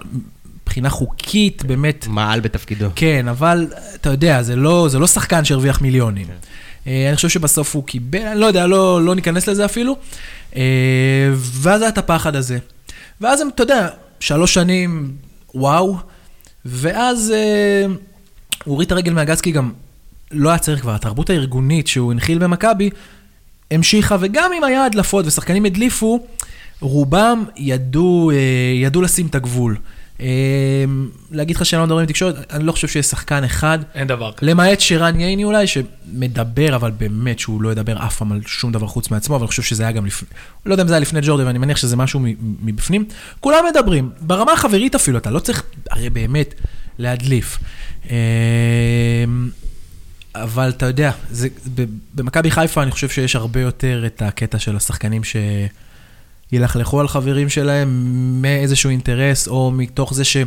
מבחינה חוקית, באמת, מעל בתפקידו. כן, אבל אתה יודע, זה לא, זה לא שחקן שהרוויח מיליונים. אה, אני חושב שבסוף הוא קיבל, אני לא יודע, לא, לא ניכנס לזה אפילו. אה, ואז היה את הפחד הזה. ואז הם, אתה יודע, שלוש שנים, וואו, ואז אה, הוא הוריד את הרגל מהגז כי גם לא היה צריך כבר, התרבות הארגונית שהוא הנחיל במכבי, המשיכה, וגם אם היה הדלפות ושחקנים הדליפו, רובם ידעו, אה, ידעו לשים את הגבול. אה, להגיד לך שאני לא מדבר עם תקשורת, אני לא חושב שיש שחקן אחד, אין דבר כזה. למעט שרן ייני אולי, שמדבר, אבל באמת שהוא לא ידבר אף פעם על שום דבר חוץ מעצמו, אבל אני חושב שזה היה גם לפני, לא יודע אם זה היה לפני ג'ורדי, ואני מניח שזה משהו מבפנים. כולם מדברים, ברמה החברית אפילו, אתה לא צריך, הרי באמת, להדליף. אה, אבל אתה יודע, במכבי חיפה אני חושב שיש הרבה יותר את הקטע של השחקנים שילכלכו על חברים שלהם מאיזשהו אינטרס, או מתוך זה ש...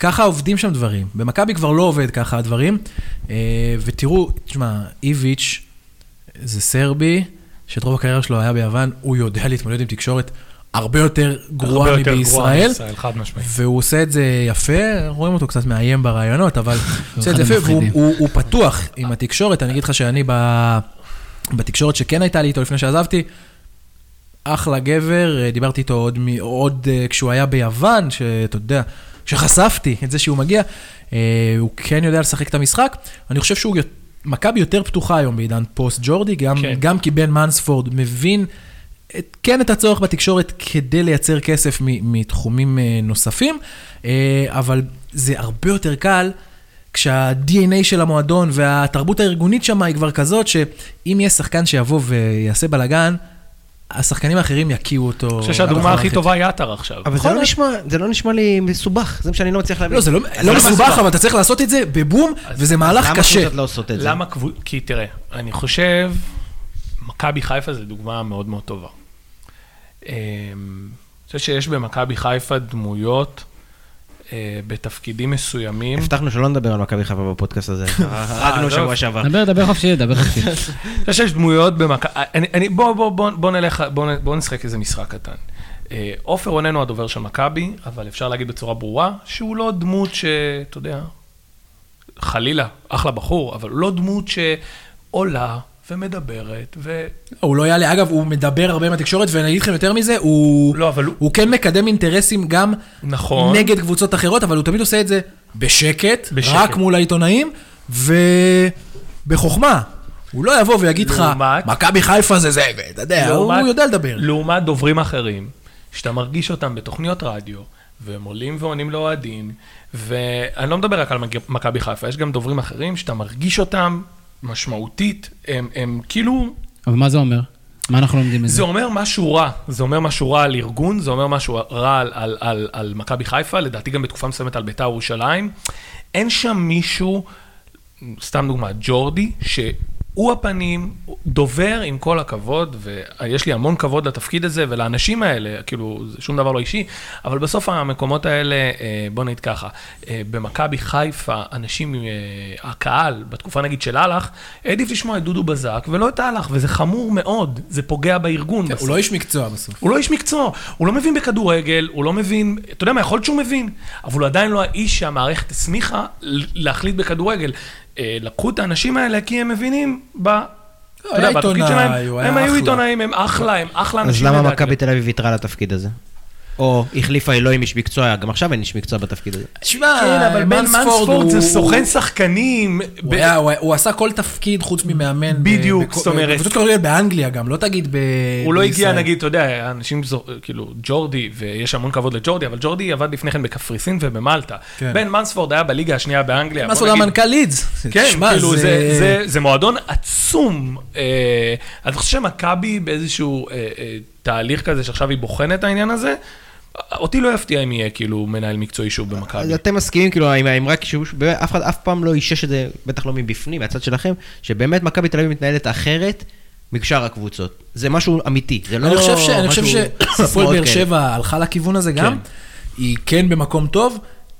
ככה עובדים שם דברים. במכבי כבר לא עובד ככה הדברים. אה, ותראו, תשמע, איביץ' זה סרבי, שאת רוב הקריירה שלו היה ביוון, הוא יודע להתמודד עם תקשורת הרבה יותר גרועה הרבה יותר גרועה מבישראל. מישראל, חד משמעית. והוא עושה את זה יפה, רואים אותו קצת מאיים ברעיונות, אבל [laughs] הוא עושה את זה יפה, והוא. הוא, הוא פתוח עם התקשורת. אני אגיד לך שאני ב, בתקשורת שכן הייתה לי איתו לפני שעזבתי, אחלה גבר, אה, דיברתי איתו עוד, מ- עוד אה, כשהוא היה ביוון, שאתה יודע, כשחשפתי את זה שהוא מגיע, אה, הוא כן יודע לשחק את המשחק. אני חושב שהוא, מכבי יותר פתוחה היום בעידן פוסט ג'ורדי, גם, כן. גם כי בן מנספורד מבין את, כן את הצורך בתקשורת כדי לייצר כסף מ- מתחומים נוספים, אבל זה הרבה יותר קל. כשה-DNA של המועדון והתרבות הארגונית שם היא כבר כזאת, שאם יהיה שחקן שיבוא ויעשה בלאגן, השחקנים האחרים יקיעו אותו. אני חושב שהדוגמה הכי. טובה היא עטר עכשיו. אבל זה יכול לא, להיות. נשמע, זה לא נשמע לי מסובך, זה מה שאני לא מצליח להבין. לא, זה לא, לא למה מסובך, מסובך? אבל אתה צריך לעשות את זה בבום, וזה מהלך למה קשה. קבוצות לא עושות את זה? למה קבוצה? כי תראה, אני חושב, מכבי חיפה זה דוגמה מאוד מאוד טובה. אמ, אני חושב שיש במכבי חיפה דמויות אה, בתפקידים מסוימים. הבטחנו שלא נדבר על מכבי חיפה בפודקאסט הזה. [laughs] הרגנו לא. שבוע שעבר. דבר, דבר חופשי, דבר חופשי. [laughs] אני חושב שיש דמויות במכבי... אני- אני- בוא, בוא, בוא, בוא נלך, בוא, נ- בוא נשחק איזה משחק קטן. אה, עופר רונן הוא הדובר של מכבי, אבל אפשר להגיד בצורה ברורה שהוא לא דמות שאתה יודע, חלילה, אחלה בחור, אבל הוא לא דמות שעולה ומדברת, ו... הוא לא יעלה, אגב, הוא מדבר הרבה עם התקשורת, ואני אגיד לכם יותר מזה, הוא, לא, אבל הוא... הוא כן מקדם אינטרסים גם נכון. נגד קבוצות אחרות, אבל הוא תמיד עושה את זה בשקט, בשקט. רק מול העיתונאים, ובחוכמה. הוא לא יבוא ויגיד לך, לעומת- מכבי חיפה זה זה, ואתה יודע, הוא לעומת- יודע לדבר. לעומת דוברים אחרים, שאתה מרגיש אותם בתוכניות רדיו, והם עולים ועונים לאוהדים, ואני לא מדבר רק על מכבי חיפה, יש גם דוברים אחרים שאתה מרגיש אותם משמעותית, הם, הם כאילו, אבל מה זה אומר? מה אנחנו לומדים מזה? זה אומר משהו רע, זה אומר משהו רע על ארגון, זה אומר משהו רע על, על, על, על מכבי חיפה, לדעתי גם בתקופה מסוימת על בית"ר ירושלים. אין שם מישהו, סתם דוגמא, ג'ורדי, שהוא הפנים, דובר עם כל הכבוד, ויש לי המון כבוד לתפקיד הזה ולאנשים האלה, כאילו, זה שום דבר לא אישי, אבל בסוף המקומות האלה, אה, בוא נגיד ככה, אה, במכבי חיפה, אנשים, אה, הקהל, בתקופה נגיד של אהלך, העדיף לשמוע את דודו בזק ולא את אהלך, וזה חמור מאוד, זה פוגע בארגון. בסוף. הוא לא איש מקצוע בסוף. הוא לא איש מקצוע, הוא לא מבין בכדורגל, הוא לא מבין, אתה יודע מה, יכול להיות שהוא מבין, אבל הוא עדיין לא האיש שהמערכת הסמיכה להחליט בכדורגל. אה, לקחו את האנשים האלה כי הם מבינים ב... אתה יודע, היה בתפקיד עיתונאי, שלהם, הוא היה הם היו. עיתונאים, הם אחלה, הם אחלה אז אנשים. למה לדעתי. מכבי תל אביב ויתרה לתפקיד הזה? או החליפה עם איש מקצוע, גם עכשיו אין איש מקצוע בתפקיד הזה. תשמע, כן, אבל בן מנספורד זה סוכן שחקנים. הוא, ב- היה, הוא, היה- הוא עשה כל תפקיד חוץ ממאמן. ב- בדיוק, זאת אומרת- בקבוצות כדורגל באנגליה גם, לא תגיד ב... הוא לא הגיע. נגיד, אתה יודע, אנשים, זו- כאילו, ג'ורדי, ויש המון כבוד לג'ורדי, אבל ג'ורדי עבד לפני כן בקפריסין ובמלטה. כן. בן מנספורד היה בליגה השנייה באנגליה. לעשות, נגיד- המנכ"ל לידס. כן, תשמע, כאילו, זה, זה, זה מועדון עצום. אה, אני חושב שמכבי באיזשהו אה, אה, תהליך כזה שעכשיו היא בוחנת את העניין הזה, אותי לא יפתיע אם יהיה כאילו מנהל מקצועי שוב אז במכבי. אתם מסכימים, כאילו, עם האמרה, שהוא- באמת, אף אחד אף פעם לא אישש את זה, בטח לא מבפנים, מהצד שלכם, שבאמת מכבי תל אביב מתנהלת אחרת משאר הקבוצות. זה משהו אמיתי, זה לא אני חושב ש- אני משהו חושב [coughs] שהפועל באר. שבע הלכה לכיוון הזה גם. היא כן במקום טוב.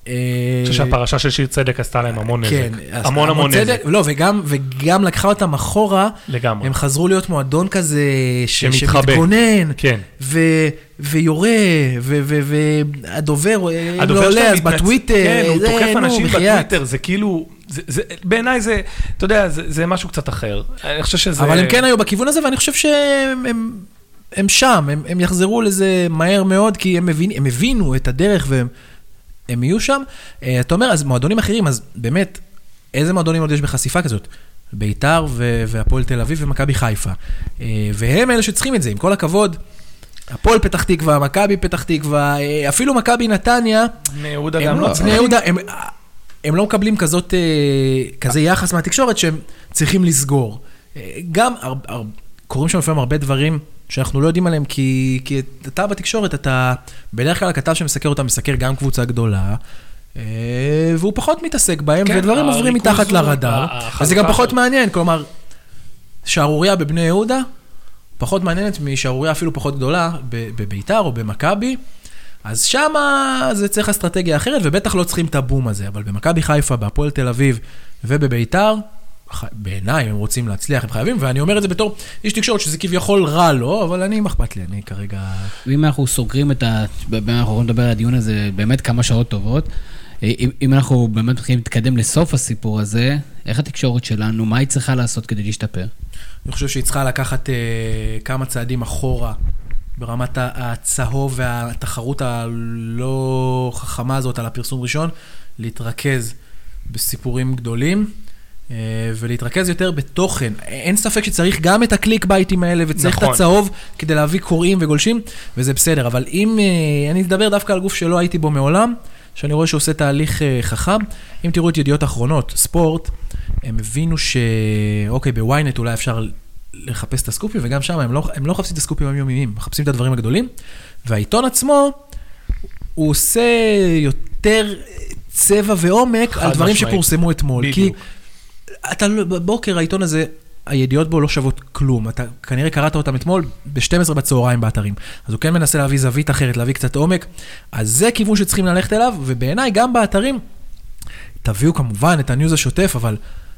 אה, אני חושב שהפרשה של שיר צדק עשתה להם המון נזק. כן, המון המון נזק. לא, וגם, וגם לקחה אותם אחורה, לגמרי. הם חזרו להיות מועדון כזה ש- שמתחבא. שמתגונן, כן. ויורה, והדובר, אם הדובר לא עולה, אז בטוויטר, כן, הוא זה, תוקף אנשים. בטוויטר, זה כאילו, בעיניי זה, אתה יודע, זה משהו קצת אחר. אני חושב שזה... אבל הם כן היו בכיוון הזה, ואני חושב שהם הם, הם שם, הם, הם יחזרו לזה מהר מאוד, כי הם, מבין, הם הבינו את הדרך והם הם יהיו שם. אה, אתה אומר, אז מועדונים אחרים, אז באמת, איזה מועדונים עוד יש בחשיפה כזאת? ביתר והפועל תל אביב ומכבי חיפה. אה, והם אלה שצריכים את זה, עם כל הכבוד. הפועל פתח תקווה, מכבי פתח תקווה, אה, אפילו מכבי נתניה, בני יהודה גם לא, לא. בני יהודה, הם, הם לא מקבלים כזאת, אה, כזה יחס מהתקשורת שהם צריכים לסגור. אה, גם הר, הר, קורים שם לפעמים הרבה דברים שאנחנו לא יודעים עליהם, כי, כי אתה בתקשורת, אתה, בדרך כלל הכתב שמסקר אותם מסקר גם קבוצה גדולה. והוא פחות מתעסק בהם, כן, ודברים עוברים מתחת לרדאר, החלוקה וזה גם פחות מעניין, כלומר, שערורייה בבני יהודה, פחות מעניינת משערורייה אפילו פחות גדולה בביתר או במכבי. אז שמה זה צריך אסטרטגיה אחרת, ובטח לא צריכים את הבום הזה. אבל במכבי חיפה, בהפועל תל אביב ובביתר, בעיניי, אם הם רוצים להצליח, הם חייבים, ואני אומר את זה בתור איש תקשורת, שזה כביכול רע לו, אבל אני, מה אכפת לי, אני כרגע... ואם אנחנו סוגרים את ה... באמת אנחנו לדבר על הדיון הזה באמת כמה שעות טובות. אה, אם, אם אנחנו באמת מתחילים להתקדם לסוף הסיפור הזה, איך התקשורת שלנו, מה היא צריכה לעשות כדי להשתפר? אני חושב שהיא צריכה לקחת אה, כמה צעדים אחורה ברמת הצהוב והתחרות הלא חכמה הזאת על הפרסום ראשון, להתרכז בסיפורים גדולים. אה, ולהתרכז יותר בתוכן. אין ספק שצריך גם את הקליק בייטים האלה, וצריך נכון. את הצהוב כדי להביא קוראים וגולשים, וזה בסדר. אבל אם, אה, אני אדבר דווקא על גוף שלא הייתי בו מעולם, שאני רואה שעושה תהליך אה, חכם. אם תראו את ידיעות אחרונות, ספורט, הם הבינו ש... אוקיי, בוויינט אולי אפשר לחפש את הסקופים, וגם שם הם לא, הם לא מחפשים את הסקופים היומיומיים, מחפשים את הדברים הגדולים. והעיתון עצמו, הוא עושה יותר צבע ועומק על דברים משמעית. שפורסמו אתמול. כי בדיוק. אתה, לא- בבוקר העיתון הזה, הידיעות בו לא שוות כלום. אתה כנראה קראת אותם אתמול ב-12 בצהריים באתרים. אז הוא כן מנסה להביא זווית אחרת, להביא קצת עומק. אז זה כיוון שצריכים ללכת אליו, ובעיניי גם באתרים, תביאו כמובן את הניוז השוטף, אבל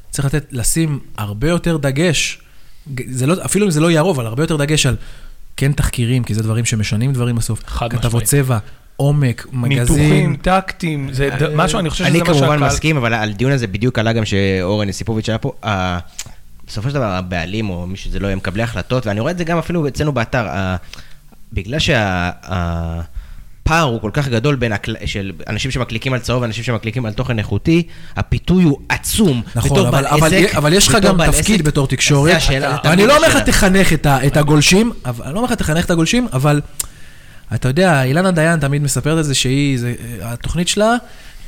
צריך לתת, לשים הרבה יותר דגש. זה לא, אפילו אם זה לא יהיה הרוב, אבל הרבה יותר דגש על כן תחקירים, כי זה דברים שמשנים דברים בסוף. חד כתבות משמעית. צבע, עומק, מגזין. ניתוחים, טקטים, זה ד- משהו, אני חושב שזה אני מה כמובן שהקהל... מסכים, אבל על הדיון הזה בדיוק עלה גם שאורן יסיפוביץ' היה פה. בסופו של דבר הבעלים, או מי שזה לא יהיה, מקבלי החלטות, ואני רואה את זה גם אפילו אצלנו באתר, בגלל שהפער הוא כל כך גדול בין הקל... של אנשים שמקליקים על צהוב ואנשים שמקליקים על תוכן איכותי, הפיתוי הוא עצום. נכון, בתור אבל, אבל, עסק, אבל יש לך גם תפקיד עסק, בתור תקשורת. השאלה, זה ואני תמיד לא אומר לך. תחנך את, ה, את הגולשים, אבל, אני לא אומר לך תחנך את הגולשים, אבל אתה יודע, אילנה דיין תמיד מספרת את זה שהיא, זה, התוכנית שלה,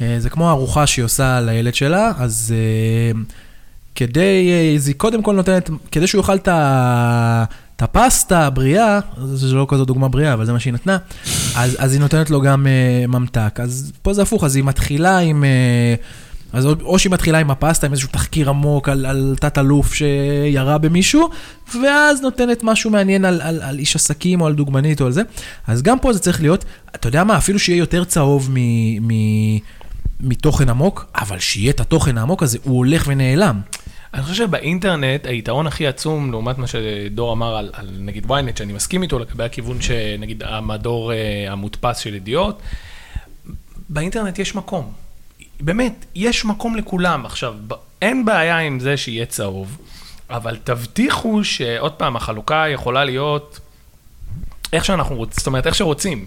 אה, זה כמו ארוחה שהיא עושה לילד שלה, אז אה, כדי, אה, אז היא קודם כל נותנת, כדי שהוא יאכל את הפסטה הבריאה, זה לא כזו דוגמה בריאה, אבל זה מה שהיא נתנה, אז, אז היא נותנת לו גם uh, ממתק. אז פה זה הפוך, אז היא מתחילה עם... Uh, אז או שהיא מתחילה עם הפסטה, עם איזשהו תחקיר עמוק על, על תת-אלוף שירה במישהו, ואז נותנת משהו מעניין על, על, על איש עסקים או על דוגמנית או על זה. אז גם פה זה צריך להיות, אתה יודע מה, אפילו שיהיה יותר צהוב מ, מ, מתוכן עמוק, אבל שיהיה את התוכן העמוק הזה, הוא הולך ונעלם. אני חושב שבאינטרנט היתרון הכי עצום, לעומת מה שדור אמר על, על נגיד ynet, שאני מסכים איתו לגבי הכיוון שנגיד המדור אה, המודפס של ידיעות, באינטרנט יש מקום. באמת, יש מקום לכולם. עכשיו, אין בעיה עם זה שיהיה צהוב, אבל תבטיחו שעוד פעם, החלוקה יכולה להיות איך שאנחנו רוצים, זאת אומרת, איך שרוצים.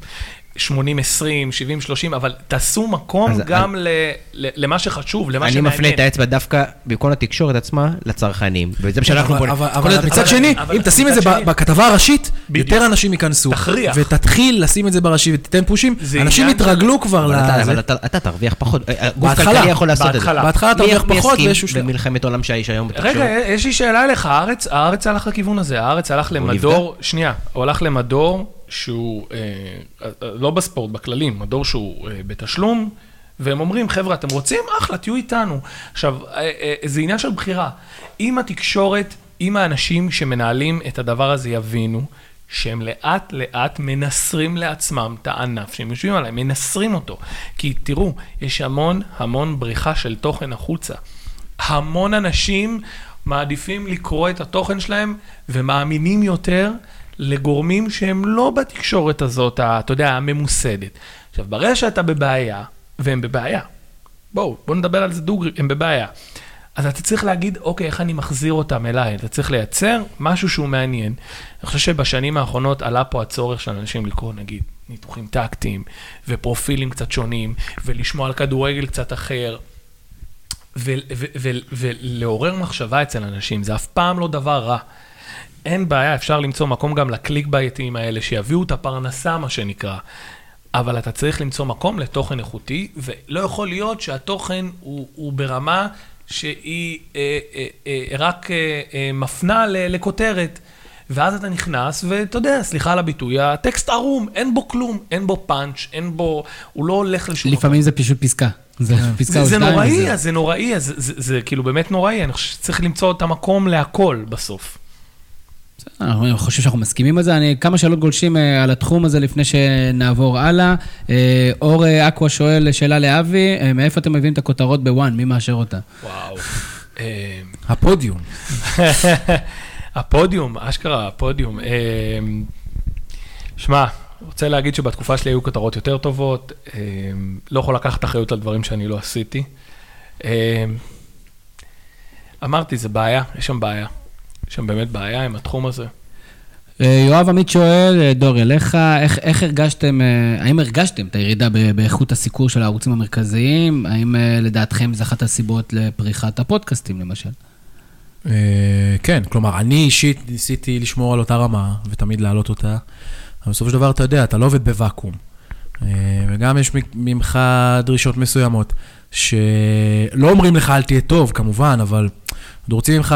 80-20, 70-30, אבל תעשו מקום גם אני, ל, ל, למה שחשוב, למה אני שמעניין. מפנה את האצבע דווקא בכל התקשורת עצמה לצרכנים, וזה מה שאנחנו בונים. אבל, אבל, אבל מצד שני, אבל, אם תשים את זה שני, בכתבה הראשית, בדיוק. יותר אנשים ייכנסו. תכריח. ותתחיל לשים את זה בראשי ותיתן פושים, אנשים יתרגלו כבר לזה. אבל אתה, אתה תרוויח פחות, אה, גוף כלכלי יכול לעשות את זה. בהתחלה תרוויח פחות באיזשהו שלב. במלחמת עולם שיש היום בתקשורת. רגע, יש לי שאלה אליך, הארץ הלך לכיוון הזה, הארץ הלך למדור, שנייה, הוא הלך למדור שהוא, אה, אה, לא בספורט, בכללים, מדור שהוא אה, בתשלום, והם אומרים, חבר'ה, אתם רוצים? אחלה, תהיו איתנו. עכשיו, זה עניין של בחירה. אם התקשורת, אם האנשים שמנהלים את הדבר הזה יבינו, שהם לאט לאט מנסרים לעצמם את הענף שהם יושבים עליהם, מנסרים אותו. כי תראו, יש המון המון בריחה של תוכן החוצה. המון אנשים מעדיפים לקרוא את התוכן שלהם ומאמינים יותר לגורמים שהם לא בתקשורת הזאת, אתה יודע, הממוסדת. עכשיו, ברגע שאתה בבעיה, והם בבעיה, בואו, בואו נדבר על זה דוגרי, הם בבעיה. אז אתה צריך להגיד, אוקיי, איך אני מחזיר אותם אליי? אתה צריך לייצר משהו שהוא מעניין. אני חושב שבשנים האחרונות עלה פה הצורך של אנשים לקרוא, נגיד, ניתוחים טקטיים, ופרופילים קצת שונים, ולשמוע על כדורגל קצת אחר, ולעורר מחשבה אצל אנשים, זה אף פעם לא דבר רע. אין בעיה, אפשר למצוא מקום גם לקליק בייטים האלה, שיביאו את הפרנסה, מה שנקרא. אבל אתה צריך למצוא מקום לתוכן איכותי, ולא יכול להיות שהתוכן הוא, הוא ברמה שהיא אה, אה, אה, רק אה, אה, מפנה ל, לכותרת. ואז אתה נכנס, ואתה יודע, סליחה על הביטוי, הטקסט ערום, אין בו כלום, אין בו פאנץ', אין בו, הוא לא הולך לשום מקום. לפעמים זה פשוט פסקה. זה כן. פסקה או שתיים. זה נוראי, זה נוראי, זה כאילו באמת נוראי, אני חושב שצריך למצוא את המקום להכל בסוף. אני חושב שאנחנו מסכימים על זה. אני, כמה שאלות גולשים אה, על התחום הזה לפני שנעבור הלאה. אה, אור אה, אקווה שואל שאלה לאבי, מאיפה אתם מביאים את הכותרות בוואן? מי מאשר אותה? וואו. הפודיום. [laughs] הפודיום, אשכרה, הפודיום. שמע, רוצה להגיד שבתקופה שלי היו כותרות יותר טובות, לא יכול לקחת אחריות על דברים שאני לא עשיתי. אמרתי, זה בעיה, יש שם בעיה. יש שם באמת בעיה עם התחום הזה. אה, יואב עמית שואל, אה, דור, אליך, איך, איך הרגשתם, אה, האם הרגשתם את הירידה באיכות הסיקור של הערוצים המרכזיים? האם לדעתכם זו אחת הסיבות לפריחת הפודקאסטים, למשל? כן, כלומר, אני אישית ניסיתי לשמור על אותה רמה, ותמיד להעלות אותה, אבל בסופו של דבר, אתה יודע, אתה לא עובד בוואקום. וגם יש ממך דרישות מסוימות, שלא אומרים לך אל תהיה טוב, כמובן, אבל רוצים ממך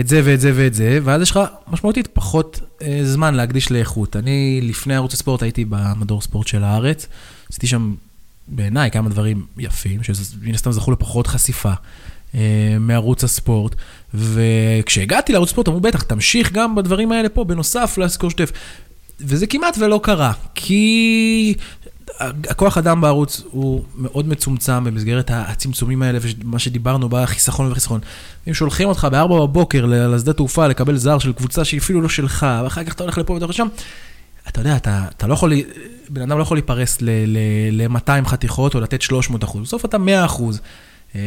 את זה ואת זה ואת זה, ואז יש לך משמעותית פחות אה, זמן להקדיש לאיכות. אני לפני ערוץ הספורט הייתי במדור ספורט של הארץ, עשיתי שם בעיניי כמה דברים יפים, שמן הסתם זכו לפחות חשיפה אה, מערוץ הספורט, וכשהגעתי לערוץ הספורט אמרו, בטח, תמשיך גם בדברים האלה פה, בנוסף לסקור שוטף. וזה כמעט ולא קרה, כי הכוח אדם בערוץ הוא מאוד מצומצם במסגרת הצמצומים האלה, ומה שדיברנו בחיסכון וחיסכון. אם שולחים אותך ב-4 בבוקר לשדה תעופה לקבל זר של קבוצה שהיא אפילו לא שלך, ואחר כך אתה הולך לפה ואתה הולך לשם, אתה יודע, אתה, אתה לא יכול, בן אדם לא יכול להיפרס ל-200 חתיכות או לתת 300 אחוז, בסוף אתה 100 אחוז. אה,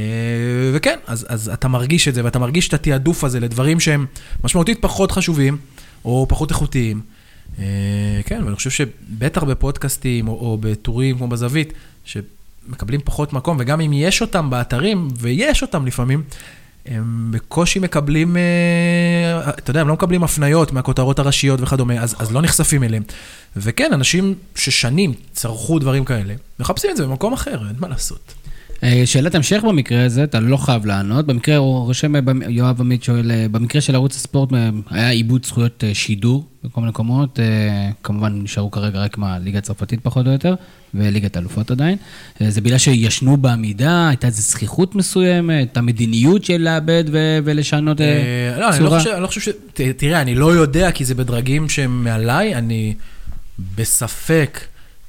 וכן, אז, אז אתה מרגיש את זה, ואתה מרגיש את התעדוף הזה לדברים שהם משמעותית פחות חשובים, או פחות איכותיים. אה, כן, ואני חושב שבטח בפודקאסטים או, או בטורים כמו בזווית, שמקבלים פחות מקום, וגם אם יש אותם באתרים, ויש אותם לפעמים, הם בקושי מקבלים, אה, אתה יודע, הם לא מקבלים הפניות מהכותרות הראשיות וכדומה, אז, אז לא נחשפים אליהם. וכן, אנשים ששנים צרכו דברים כאלה, מחפשים את זה במקום אחר, אין מה לעשות. אה, שאלת המשך במקרה הזה, אתה לא חייב לענות. במקרה, הוא רושם, אה, יואב עמית שואל, אה, במקרה של ערוץ הספורט היה עיבוד זכויות שידור בכל מיני מקומות, כמובן נשארו כרגע רק מהליגה הצרפתית פחות או יותר, וליגת האלופות עדיין. זה בגלל שישנו בעמידה, הייתה איזו זכיחות מסוימת, המדיניות של לאבד ו- ולשנות לא, אני לא צורה. חושב, אני לא חושב ש... תראה, אני לא יודע, כי זה בדרגים שהם מעליי, אני בספק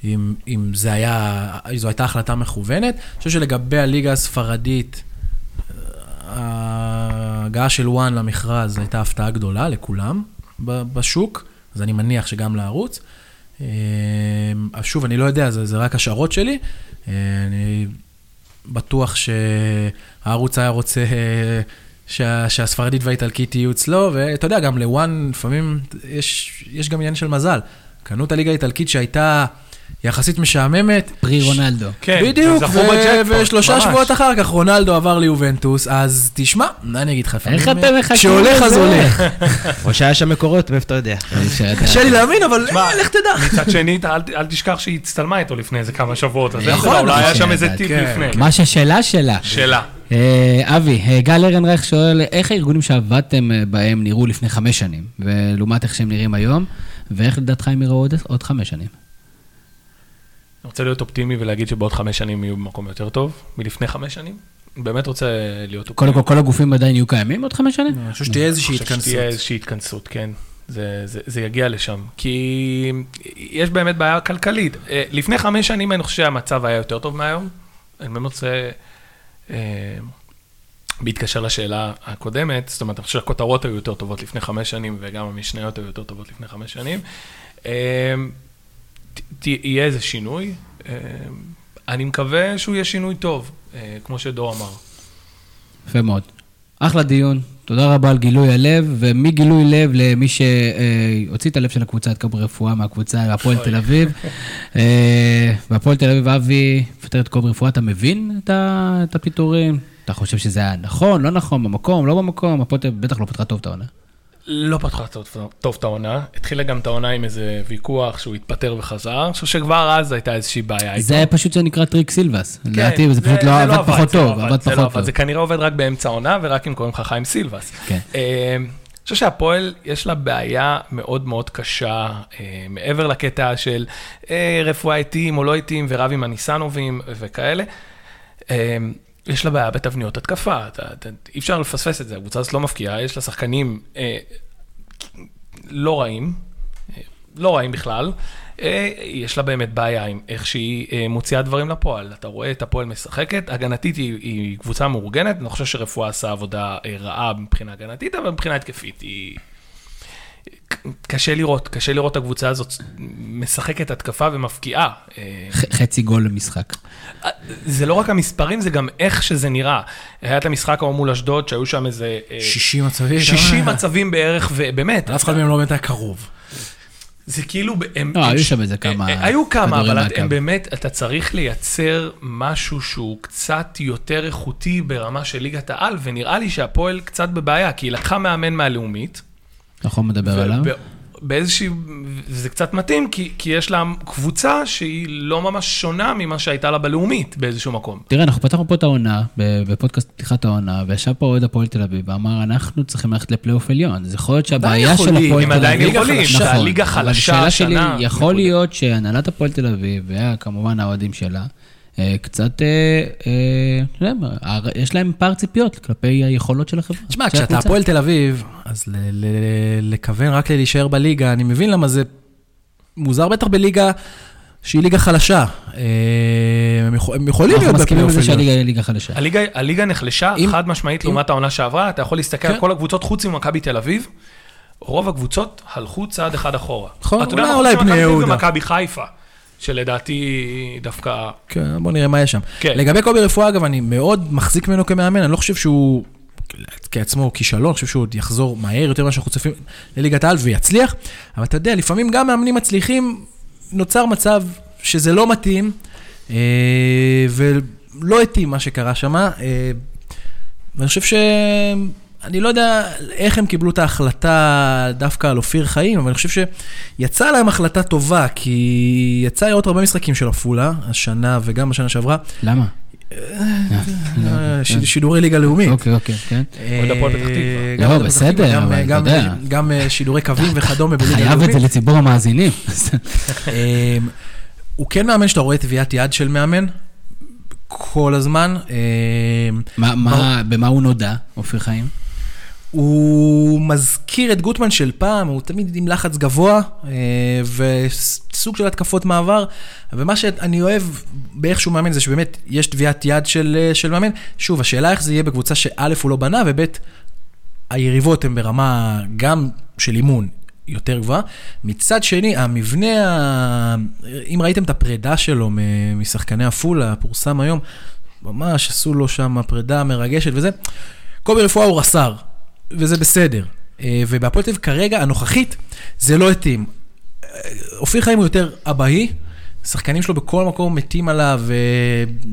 אם, אם זה היה, זו הייתה החלטה מכוונת. אני חושב שלגבי הליגה הספרדית, ההגעה של וואן למכרז הייתה הפתעה גדולה לכולם בשוק, אז אני מניח שגם לערוץ. אה, שוב, אני לא יודע, זה, זה רק השערות שלי. אה, אני בטוח שהערוץ היה רוצה אה, שה, שהספרדית והאיטלקית יהיו אצלו, ואתה יודע, גם לוואן לפעמים יש, יש גם עניין של מזל. קנו את הליגה האיטלקית שהייתה יחסית משעממת. פרי רונלדו. כן, בדיוק, ושלושה ממש. שבועות אחר כך רונלדו עבר ליובנטוס, אז תשמע, מה אני אגיד לך, איך אתם מחכים כשהולך אז? הולך. [laughs] או שהיה שם מקורות, מאיפה אתה יודע? קשה לי להאמין, אבל אה, לך תדע. מצד שני, אתה אל, אל תשכח שהיא הצטלמה איתו לפני איזה כמה שבועות, אז איך נכון, אולי היה נכון. שם איזה כן, טיפ. לפני. מה שהשאלה שלה. שאלה. אה, אבי, אה, גל ארנרייך שואל, איך הארגונים שעבדתם בהם נראו לפני חמש שנים, ולעומת איך שהם נראים היום, ואיך לדעתך הם יראו עוד- עוד חמש שנים? אני רוצה להיות אופטימי ולהגיד שבעוד חמש שנים יהיו במקום יותר טוב מלפני חמש שנים. באמת רוצה להיות אופטימי. קודם כל, כל הגופים עדיין יהיו קיימים עוד חמש שנים? אני חושב שתהיה איזושהי אני חושב התכנסות. שתהיה איזושהי התכנסות, כן. זה, זה, זה יגיע לשם. כי יש באמת בעיה כלכלית. אה, לפני חמש שנים אני חושב שהמצב היה יותר טוב מהיום. אני באמת רוצה, אה, בהתקשר לשאלה הקודמת, זאת אומרת, אני חושב שהכותרות היו יותר טובות לפני חמש שנים, וגם המשניות היו יותר טובות לפני חמש שנים. אה, יהיה איזה שינוי. אה, אני מקווה שהוא יהיה שינוי טוב, אה, כמו שדור אמר. יפה מאוד. אחלה דיון, תודה רבה על גילוי הלב, ומגילוי לב למי שהוציא את הלב של הקבוצה, את קוברי רפואה מהקבוצה, הפועל תל אביב. אה, והפועל תל אביב, אבי, מפטר את קובי רפואה, אתה מבין את הפיטורים? אתה חושב שזה היה נכון, לא נכון, במקום, לא במקום? הפועל בטח לא פתחה טוב את העונה. לא פתחה טוב, את העונה, התחילה גם את העונה עם איזה ויכוח שהוא התפטר וחזר, אני חושב שכבר אז הייתה איזושהי בעיה. זה היה פשוט שנקרא טריק סילבס. כן, לדעתי, זה פשוט לא עבד פחות לא טוב, עבד לא פחות טוב. זה כנראה עובד רק באמצע העונה ורק אם קוראים לך חיים סילבס. כן. אה, אני חושב שהפועל, יש לה בעיה מאוד מאוד קשה, אה, מעבר לקטע של אה, רפואה איטיים או לא איטיים ורב עם הניסנובים וכאלה. אה, יש לה בעיה בתבניות התקפה, אתה, אתה, אי אפשר לפספס את זה, הקבוצה הזאת לא מפקיעה, יש לה שחקנים אה, לא רעים, אה, לא רעים בכלל. אה, יש לה באמת בעיה עם איך שהיא אה, מוציאה דברים לפועל. אתה רואה את הפועל משחקת, הגנתית היא, היא קבוצה מאורגנת, אני לא חושב שרפואה עשה עבודה אה, רעה מבחינה הגנתית, אבל מבחינה התקפית היא... קשה לראות, קשה לראות את הקבוצה הזאת משחקת התקפה ומפקיעה. אה, חצי גול למשחק. זה לא רק המספרים, זה גם איך שזה נראה. היה את המשחק ההוא מול אשדוד, שהיו שם איזה... אה, 60 מצבים. 60 מצבים בערך, ובאמת, אף אחד מהם לא באמת היה קרוב. זה כאילו, הם... לא, הם היו שם איזה כמה אה, היו כמה, אבל. הם באמת, אתה צריך לייצר משהו שהוא קצת יותר איכותי ברמה של ליגת העל, ונראה לי שהפועל קצת בבעיה, כי היא לקחה מאמן מהלאומית. נכון מדבר עליו? באיזושהי, זה קצת מתאים, כי, כי יש לה קבוצה שהיא לא ממש שונה ממה שהייתה לה בלאומית באיזשהו מקום. תראה, אנחנו פתחנו פה את העונה, בפודקאסט פתיחת העונה, וישב פה אוהד הפועל תל אביב, ואמר, אנחנו צריכים ללכת לפלייאוף עליון. אז יכול להיות שהבעיה של הפועל הם תל אביב... עדיין יכולים, נכון, שהליגה אבל חלשה השאלה שלי, השנה, יכול. להיות שהנהלת הפועל תל אביב, וכמובן האוהדים שלה, קצת, אה, אה, אתה יודע הר- יש להם פער ציפיות כלפי היכולות של החברה. תשמע, כשאתה. הפועל תל אביב, אז ל- ל- לכוון רק ללהישאר בליגה, אני מבין למה זה מוזר בטח בליגה שהיא ליגה חלשה. אה, הם יכול- הם יכולים אנחנו להיות מסכימים בפלייאוף לזה. שהליגה היא ליגה חלשה. הליגה, נחלשה חד משמעית לעומת העונה שעברה, אתה יכול להסתכל על כן. כל הקבוצות חוץ ממכבי תל אביב, רוב הקבוצות הלכו צעד אחד אחורה. נכון, אתה יודע אולי- חוץ ממכבי בני תל אביב יהודה. ומכבי חיפה, שלדעתי דווקא... כן, בוא נראה מה יש שם. כן. לגבי קובי רפואה, אגב, אני מאוד מחזיק ממנו כמאמן, אני לא חושב שהוא כעצמו כישלון, אני חושב שהוא עוד יחזור מהר יותר ממה שאנחנו צופים לליגת העל ויצליח, אבל אתה יודע, לפעמים גם מאמנים מצליחים, נוצר מצב שזה לא מתאים, אה, ולא התאים מה שקרה שם, אה, ואני חושב ש... אני לא יודע איך הם קיבלו את ההחלטה דווקא על אופיר חיים, אבל אני חושב שיצאה להם החלטה טובה, כי יצא לראות הרבה משחקים של עפולה, השנה וגם בשנה שעברה. למה? אה, שידורי ליגה לאומית. אוקיי, אוקיי, כן. אוהד הפועל פתח תקווה. אה, לא, בסדר, אבל אתה יודע. גם אה, שידורי קווים וכדומה בליגה חייב לאומית. את זה לציבור המאזינים. הוא כן מאמן שאתה רואה טביעת יד של מאמן, כל הזמן. מה- מה- במה הוא נודע, אופיר חיים? הוא מזכיר את גוטמן של פעם, הוא תמיד עם לחץ גבוה, אה, וסוג של התקפות מעבר. ומה שאני אוהב באיך שהוא מאמן זה שבאמת יש טביעת יד של, אה, של מאמן. שוב, השאלה איך זה יהיה בקבוצה שא' הוא לא בנה, וב' היריבות הן ברמה גם של אימון יותר גבוהה. מצד שני, המבנה, ה... אם ראיתם את הפרידה שלו משחקני עפולה, פורסם היום, ממש עשו לו שם פרידה מרגשת וזה. קובי רפואה הוא רס"ר, וזה בסדר. אה, ובהפועל תל אביב כרגע, הנוכחית, זה לא התאים. אה, אופיר חיים הוא יותר אבהי, שחקנים שלו בכל מקום מתים עליו, אה,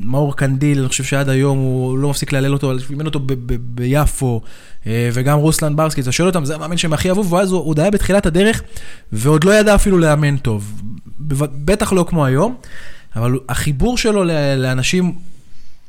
מאור קנדיל, אני חושב שעד היום הוא לא מפסיק להלל אותו, אימן אותו ביפו, וגם רוסלן ברסקי, אתה שואל אותם, זה המאמן שהם הכי אהבו, ואז הוא עוד היה בתחילת הדרך, ועוד לא ידע אפילו לאמן טוב. בטח לא כמו היום, אבל החיבור שלו לאנשים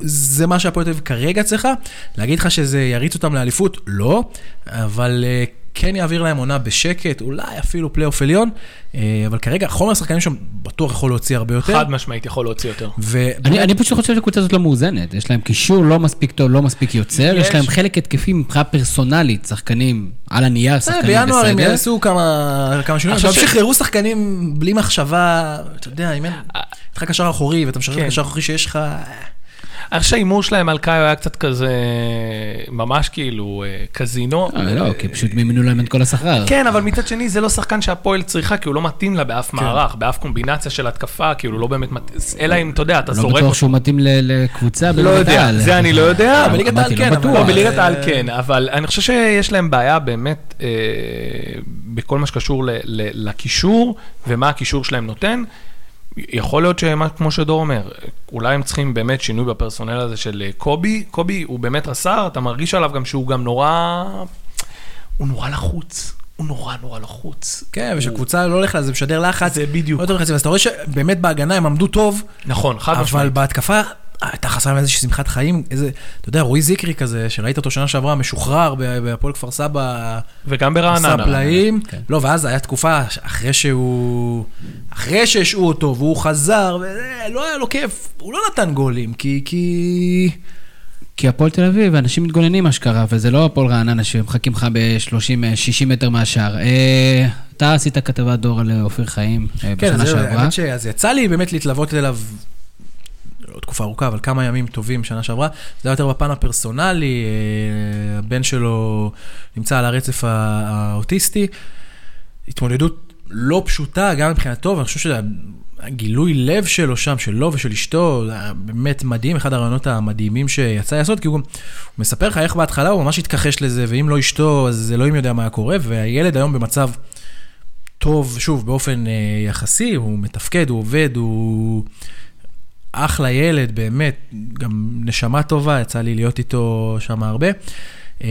זה מה שהפועל תל אביב כרגע צריכה. להגיד לך שזה יריץ אותם לאליפות? לא, אבל אה, כן יעביר להם עונה בשקט, אולי אפילו פלייאוף עליון, אה, אבל כרגע חומר השחקנים שם בטוח יכול להוציא הרבה יותר. חד משמעית יכול להוציא יותר. ו- אני, אני פשוט חושב שהקבוצה הזאת לא מאוזנת. יש להם קישור לא מספיק טוב, לא מספיק יוצר, יש, יש. להם חלק התקפי מבחינה פרסונלית, שחקנים על הנייר, אה, שחקנים בינואר הם בסדר. יעשו כמה כמה שינויים, עכשיו שחררו שחקנים בלי מחשבה, אתה יודע, אם אין, לך קשר אחורי ואתה משחרר את כן. הקשר האחורי שיש לך, אני חושב שההימור שלהם על קאיו היה קצת כזה, ממש כאילו אה, קזינו. אה, לא, כי פשוט מימנו להם את כל השכר. כן, אבל מצד שני זה לא שחקן שהפועל צריכה, כי הוא לא מתאים לה באף מערך, באף קומבינציה של התקפה, כאילו הוא לא באמת מתאים, אלא אם, אתה יודע, אתה לא זורק בטוח אותו. שהוא מתאים לקבוצה לא יודע, העל. זה אני לא יודע. אה, בליגת העל לא כן, אבל- בטוח. לא, בליגת העל כן, אבל אני חושב שיש להם בעיה באמת אה, בכל מה שקשור לקישור, ומה הקישור שלהם נותן. יכול להיות שמה, כמו שדור אומר, אולי הם צריכים באמת שינוי בפרסונל הזה של אה, קובי. קובי הוא באמת רס"ר, אתה מרגיש עליו גם שהוא גם נורא... הוא נורא לחוץ. הוא נורא נורא לחוץ. כן, ושקבוצה לא הולכת זה משדר לחץ. זה בדיוק. לא יותר לחצים, אז אתה רואה שבאמת בהגנה הם עמדו טוב, נכון, חד אבל משמעית. בהתקפה הייתה חסרה להם איזושהי שמחת חיים, איזה, אתה יודע, רועי זיקרי כזה, שראית אותו שנה שעברה, משוחרר ב- בהפועל כפר סבא, וגם עשה ברעננה. פלאים. כן. לא, ואז היה תקופה, אחרי שהוא, אחרי שהשעו אותו, והוא חזר, ולא היה לו כיף, הוא לא נתן גולים, כי, כי... כי הפועל תל אביב, אנשים מתגוננים אשכרה, וזה לא הפועל רעננה שמחכים לך ב-30-60 מטר מהשער. אה, אתה עשית כתבת דור על אופיר חיים אה, כן, בשנה שעברה. האמת ש... אז יצא לי באמת להתלוות אליו, לא תקופה ארוכה, אבל כמה ימים טובים שנה שעברה. זה היה יותר בפן הפרסונלי, אה, הבן שלו נמצא על הרצף הא- האוטיסטי. התמודדות לא פשוטה, גם מבחינתו, ואני חושב שהגילוי לב שלו שם, שלו ושל אשתו, באמת מדהים, אחד הרעיונות המדהימים שיצא לעשות, כי הוא, הוא מספר לך איך בהתחלה הוא ממש התכחש לזה, ואם לא אשתו, אז אלוהים יודע מה קורה, והילד היום במצב טוב, שוב, באופן אה, יחסי, הוא מתפקד, הוא עובד, הוא אחלה ילד, באמת, גם נשמה טובה, יצא לי להיות איתו שם הרבה. אה,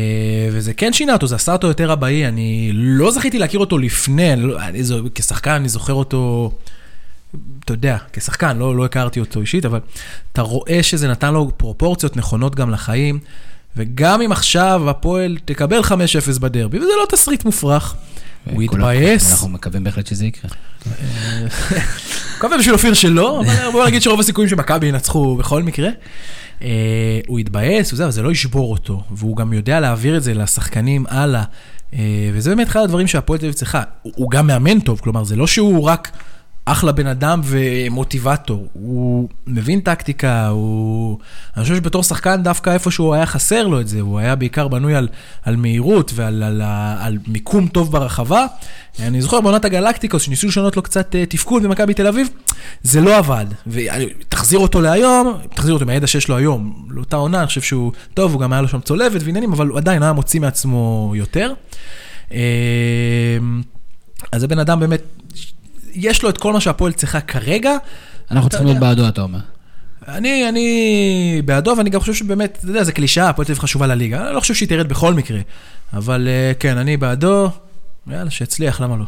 וזה כן שינה אותו, זה עשה אותו יותר אבאי, אני לא זכיתי להכיר אותו לפני, אני לא, אני, זו- כשחקן אני זוכר אותו, אתה יודע, כשחקן, לא, לא הכרתי אותו אישית, אבל אתה רואה שזה נתן לו פרופורציות נכונות גם לחיים, וגם אם עכשיו הפועל תקבל 5-0 בדרבי, וזה לא תסריט מופרך, הוא כולם- יתבאס. אנחנו מקווים בהחלט שזה יקרה. מקווה בשביל אופיר שלא, אבל בוא נגיד שרוב הסיכויים שמכבי ינצחו בכל מקרה. אה, הוא יתבאס, וזה, אבל זה לא ישבור אותו, והוא גם יודע להעביר את זה לשחקנים הלאה. אה, וזה באמת אחד הדברים שהפועל תל אביב צריכה. הוא הוא גם מאמן טוב, כלומר, זה לא שהוא רק אחלה בן אדם ומוטיבטור, הוא מבין טקטיקה, הוא... אני חושב שבתור שחקן דווקא איפשהו היה חסר לו את זה, הוא היה בעיקר בנוי על, על מהירות ועל על, על, על מיקום טוב ברחבה. אני זוכר בעונת הגלקטיקוס, שניסו לשנות לו קצת אה, תפקוד במכבי תל אביב, זה לא עבד. ותחזיר אותו להיום, תחזיר אותו מהידע שיש לו היום, לאותה עונה, אני חושב שהוא, טוב, הוא גם היה לו שם צולבת ועניינים, אבל הוא עדיין היה מוציא מעצמו יותר. אה, אז זה בן אדם באמת, יש לו את כל מה שהפועל צריכה כרגע. אנחנו צריכים להיות. בעדו, אתה אומר. אני, אני בעדו, ואני גם חושב שבאמת, אתה יודע, זה קלישאה, הפועל תל אביב חשובה לליגה. אני לא חושב שהיא תרד בכל מקרה, אבל אה, כן, אני בעדו, יאללה, שיצליח, למה לא?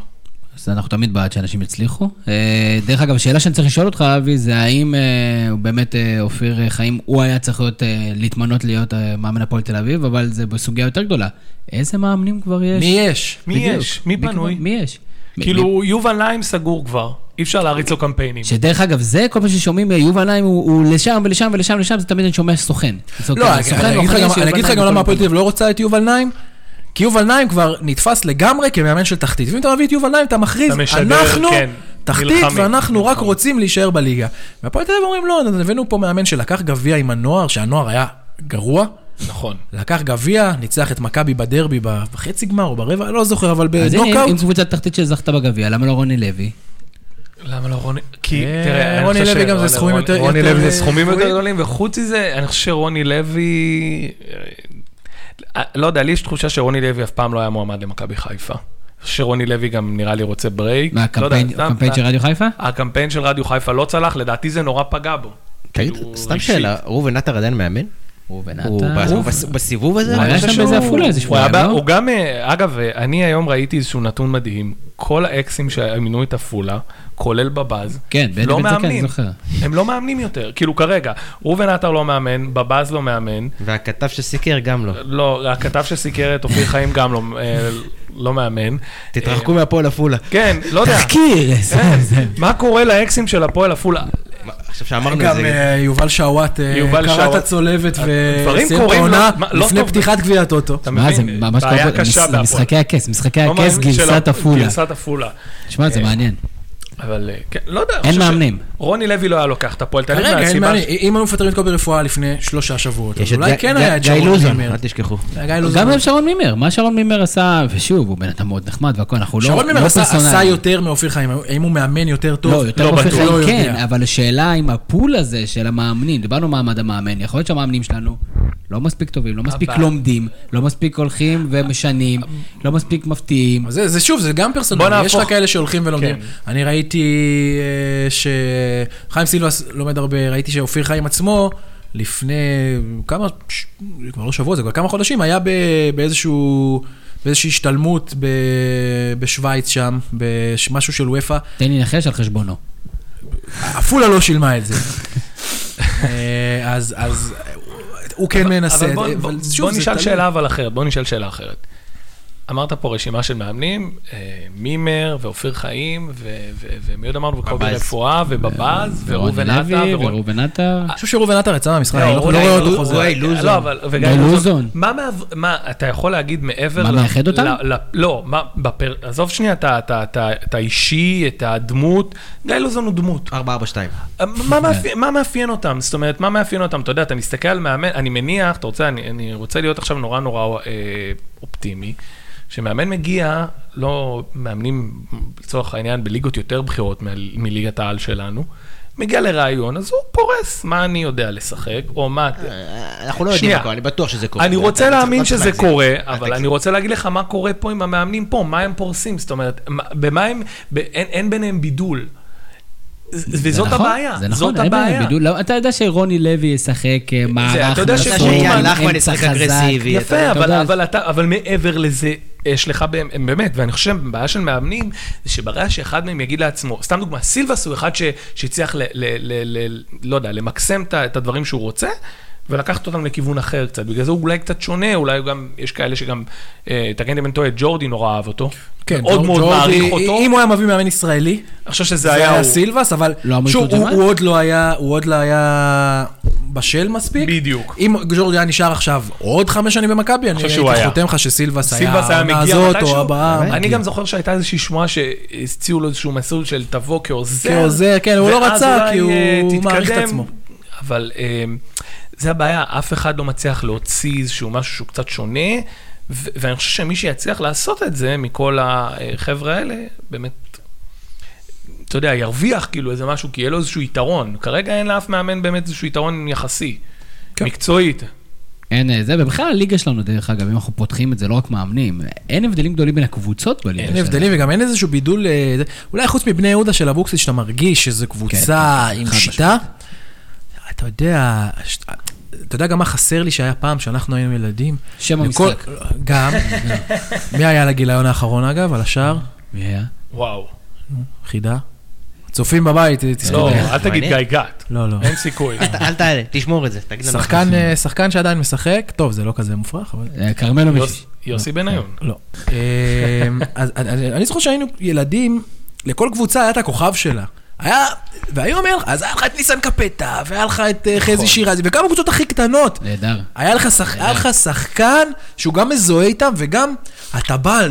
אז אנחנו תמיד בעד שאנשים יצליחו. אה, דרך אגב, השאלה שאני צריך לשאול אותך, אבי, זה האם אה, באמת, אופיר חיים, הוא היה צריך להיות, להתמנות להיות מאמן הפועל תל אביב, אבל זה בסוגיה יותר גדולה. איזה מאמנים כבר יש? מי יש? מי בדיוק. יש? מי פנוי? מי יש? כאילו, יובל נעים סגור כבר, אי אפשר להריץ לו קמפיינים. שדרך אגב, זה כל פעם ששומעים, יובל נעים הוא, לשם ולשם ולשם ולשם, זה תמיד אני שומע סוכן. לא, אני אגיד לך גם- למה אביב לא רוצה את יובל נעים. כי יובל נעים כבר נתפס לגמרי כמאמן של תחתית. ואם אתה מביא את יובל נעים, אתה מכריז, אתה משדר, אנחנו כן, תחתית נלחמים, ואנחנו רק נלחמים. רוצים להישאר בליגה. והפועל תל אביב אומרים, לא, הבאנו פה מאמן שלקח גביע עם הנוער, שהנוער היה גרוע. נכון. לקח גביע, ניצח את מכבי בדרבי בחצי גמר או ברבע, לא זוכר, אבל אז הנה, בנוקאוט. אם קבוצת תחתית שזכתה בגביע, למה לא רוני לוי? למה לא רוני? כי, אה, תראה, רוני לוי גם זה סכומים יותר- רוני לוי זה סכומים יותר. גדולים, וחוץ מזה, אני חושב שרוני לוי... אה, לא יודע, לי יש תחושה שרוני לוי אף פעם לא היה מועמד למכבי חיפה. שרוני לוי גם נראה לי רוצה break. מה, לא יודע, הקמפיין של רדיו חיפה? הקמפיין של רדיו חיפה לא צלח, לדעתי זה נורא פגע בו. תגיד, כאילו, סתם. שאלה, ראובן עטר עדיין מאמן? הוא. ב- הוא בס- בסיבוב הזה? הוא היה אני שם חושב באיזה שהוא- עפולה איזה הוא היה שבועיים, בא- לא? הוא גם, אגב, אני היום ראיתי איזשהו נתון מדהים, כל האקסים שמינו את עפולה, כולל בבאז, כן, בני לא בן זקן, אני מאמנים. זוכר. הם לא מאמנים יותר, כאילו כרגע, ראובן עטר לא מאמן, בבאז לא מאמן, והכתב שסיקר גם לא. לא, הכתב שסיקר את אופיר חיים גם לא, אה, לא מאמן. תתרחקו אה, מהפועל עפולה. כן, לא יודע. תחקיר, כן. מה קורה לאקסים של הפועל עפולה? עכשיו שאמרנו את גם זה, אה, יובל שעואט אה, יובל קרא את שעואט. הצולבת דברים וסיים את העונה לא- לפני. פתיחת גביע הטוטו. מה זה? ממש בעיה קשה בהפועל. משחקי הכס, משחקי לא הכס, גרסת עפולה. גרסת עפולה. תשמע, זה אה, מעניין. אבל אה, כן, לא יודע. אין מאמנים. רוני לוי לא היה לוקח את הפועל תל אביב כרגע אין ש- אם היו מפטרים את קובי רפואה לפני שלושה שבועות, אז אולי כן היה את גיא שרון לוזון, מימר. אל תשכחו. לוזון. גם שרון מימר, מה שרון מימר עשה, ושוב, הוא בן אדם מאוד נחמד והכל, אנחנו לא שרון מימר לא עשה- פרסונליים. יותר מאופיר חיים, האם הוא מאמן יותר טוב? לא, יותר לא בטוח. חיים לא כן. אבל השאלה אם הפול הזה של המאמנים, דיברנו מעמד המאמן, יכול להיות שהמאמנים שלנו לא מספיק טובים, לא מספיק אבל- לומדים, לא מספיק הולכים ומשנים, לא מספיק מפתיעים. זה, זה שוב, זה גם בוא פרסונלי, יש לך כאלה שהולכים ולומדים. כן. אני ראיתי אה, שחיים סילבס לומד הרבה, ראיתי שאופיר חיים עצמו, לפני כמה, ש- כבר לא שבוע, זה כבר כמה חודשים, היה ב, באיזשהו, באיזושהי השתלמות ב, בשוויץ שם, במשהו של וופא, תן לי לנחש על חשבונו. עפולה לא שילמה את זה. [laughs] אה, אז, אז הוא כן מנסה. אבל בוא, אבל נשאל. שאלה אבל אחרת, בוא נשאל שאלה אחרת. אמרת פה רשימה של מאמנים, אה, מימר ואופיר חיים, ומי עוד אמרנו? וקובי. רפואה, ובבאז, וראובן עטה, לוי ורון- וראובן עטר. אני חושב שראובן עטר יצא מהמשחק, לא, אני לא רואה אותו חוזר. אולי לוזון. לא, גיא לוזון. מה אתה יכול להגיד מעבר... מה מייחד אותם? לא. עזוב שנייה את ה- את האישי, הדמות. גיא לוזון הוא דמות. 442. מה [laughs] מאפיין, מה מאפיין אותם? זאת אומרת, מה מאפיין אותם? אתה יודע, אתה מסתכל על מאמן, אני מניח, אתה רוצה, אני, רוצה להיות עכשיו נורא נורא אה, אופטימי, שמאמן מגיע, לא מאמנים לצורך העניין בליגות יותר בכירות מליגת העל שלנו, מגיע לראיון, אז הוא פורס מה אני יודע לשחק, או מה... אנחנו לא יודעים. הכל, אני בטוח שזה קורה. אני רוצה להאמין שזה. קורה, אבל. אני רוצה להגיד לך מה קורה פה עם המאמנים פה, מה הם פורסים, זאת אומרת, מה- במה הם, אין ביניהם בידול. וזאת נכון, הבעיה, זה נכון, זאת. הבעיה. לא, אתה יודע שרוני לוי ישחק אה, מערך, אתה יודע נחמן אמצע ישחק. אגרסיבי. יפה, אבל, מעבר לזה, יש לך באמת, ואני חושב, בעיה של מאמנים, זה שברגע שאחד מהם יגיד לעצמו, סתם דוגמה, סילבס הוא אחד שהצליח, לא יודע, למקסם את הדברים שהוא רוצה, ולקחת אותם לכיוון אחר קצת. בגלל זה הוא אולי קצת שונה, אולי גם, יש כאלה שגם, תקן לי אם אני טועה, ג'ורדי נורא אהב אותו. כן, מאוד מאוד מעריך אותו. אם הוא היה מביא מאמן ישראלי, אני חושב שזה זה היה הוא. סילבס, אבל לא שוב, הוא עוד לא היה, הוא עוד לא היה בשל מספיק. בדיוק. אם ג'ורדי היה נשאר עכשיו עוד חמש שנים במכבי, אני הייתי. חותם לך שסילבס היה סילבס היה העונה מגיע הזאת מתישהו. או הבאה. אני גם זוכר שהייתה איזושהי שמועה שהציעו לו איזשהו מסלול של תבוא כעוזר. כעוזר, כן, הוא לא רצה, כי הוא אה, מעריך את. עצמו. אבל אה, זה הבעיה, אף אחד לא מצליח להוציא איזשהו משהו שהוא קצת שונה, ואני חושב שמי שיצליח לעשות את זה מכל החבר'ה האלה, באמת, אתה יודע, ירוויח כאילו איזה משהו, כי יהיה לו איזשהו יתרון. כרגע אין לאף מאמן באמת איזשהו יתרון יחסי, כן. מקצועית. אין אה, זה, ובכלל הליגה שלנו, דרך אגב, אם אנחנו פותחים את זה, לא רק מאמנים, אין הבדלים גדולים בין הקבוצות בליגה אין שלנו. הבדלים וגם אין איזשהו בידול, אה, אולי חוץ מבני יהודה של אבוקסיס, שאתה מרגיש שזו קבוצה כן, עם שיטה. אתה יודע, אתה יודע גם מה חסר לי שהיה פעם, שאנחנו היינו ילדים? שם לכל- המשחק. גם. מי היה על הגיליון האחרון אגב, על השער? מי היה? וואו. חידה. צופים בבית, תזכרו. לא, אה, אל תגיד. גיא גת. לא, לא. אין סיכוי. אל תעלה, תשמור את זה. שחקן, אה, שחקן שעדיין משחק, טוב, זה לא כזה מופרך, אבל... אה, כרמלו מישהו. יוסי בניון. לא. אה, אז אני אני זוכר שהיינו ילדים, לכל קבוצה היה את הכוכב שלה. היה, והיום היה לך, אז היה לך את ניסן קפטה, והיה לך את אה, חזי שירזי, וכמה קבוצות הכי קטנות. נהדר. היה לך, שחקן שהוא גם מזוהה איתם, וגם אתה בא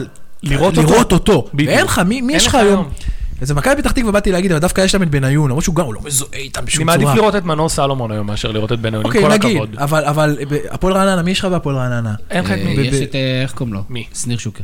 לראות אותו. ואין לך, מי, יש לך היום? איזה מכבי פתח תקווה באתי להגיד, אבל דווקא יש להם את בניון, למרות שהוא גם, הוא לא מזוהה איתם אני בשום מעדיף צורה. לראות את מנור סלומון היום מאשר לראות את בניון, עם אוקיי, כל נגיד, הכבוד. אבל, אבל אה, הפועל רעננה, מי יש לך בהפועל רעננה? אין לך את אה, מי. יש את, אה, איך קוראים לו? מי? שניר שוקר.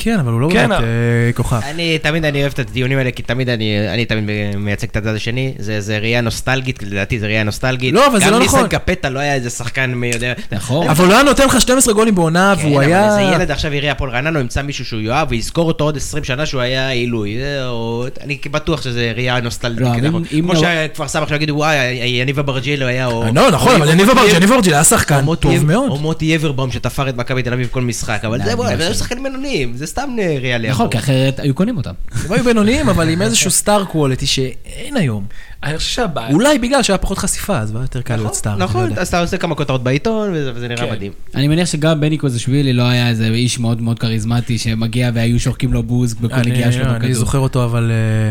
כן, אבל הוא לא כן, באמת אבל- אה, כוכב. אני תמיד אני אוהב את הדיונים האלה, כי תמיד אני, אני תמיד מייצג את הצד השני, זה, זה ראייה נוסטלגית, לדעתי זה ראייה נוסטלגית. לא, אבל זה לא נכון. גם ניסן קפטה לא היה איזה שחקן מי יודע. נכון. אבל הוא היה נותן לך 12 גולים בעונה, כן, והוא אבל היה... איזה ילד עכשיו יראה הפועל רעננה, הוא ימצא מישהו שהוא יאהב, ויזכור אותו עוד 20 שנה שהוא היה עילוי. או... אני בטוח שזה ראייה נוסטלגית. לא, אבל נכון. כמו לא- שכפר סבא עכשיו יגידו, וואי, יניב אברג'ילו היה, או... לא, נכון, אבל יניב אברג'יל, אברג'יל היה שחקן או מוטי טוב אב- מאוד. או מוטי אברבום שתפר את מכבי תל אביב כל משחק, אבל זה לא. שחקנים בינוניים, זה סתם לידו. נכון, כי אחרת היו קונים אותם. הם היו בינוניים, אבל עם איזשהו סטאר קוולטי שאין היום. אני חושב שהבעיה... אולי בגלל שהיה פחות חשיפה, אז היה יותר קל להיות סטאר. אני לא נכון, יודע. אז אתה עושה כמה כותרות בעיתון, וזה וזה נראה כן. מדהים. אני מניח שגם בני קוזשווילי לא היה איזה איש מאוד מאוד כריזמטי שמגיע והיו שורקים לו בוז בכל אני- נגיעה שלו אני בכדור. זוכר אותו, אבל אה,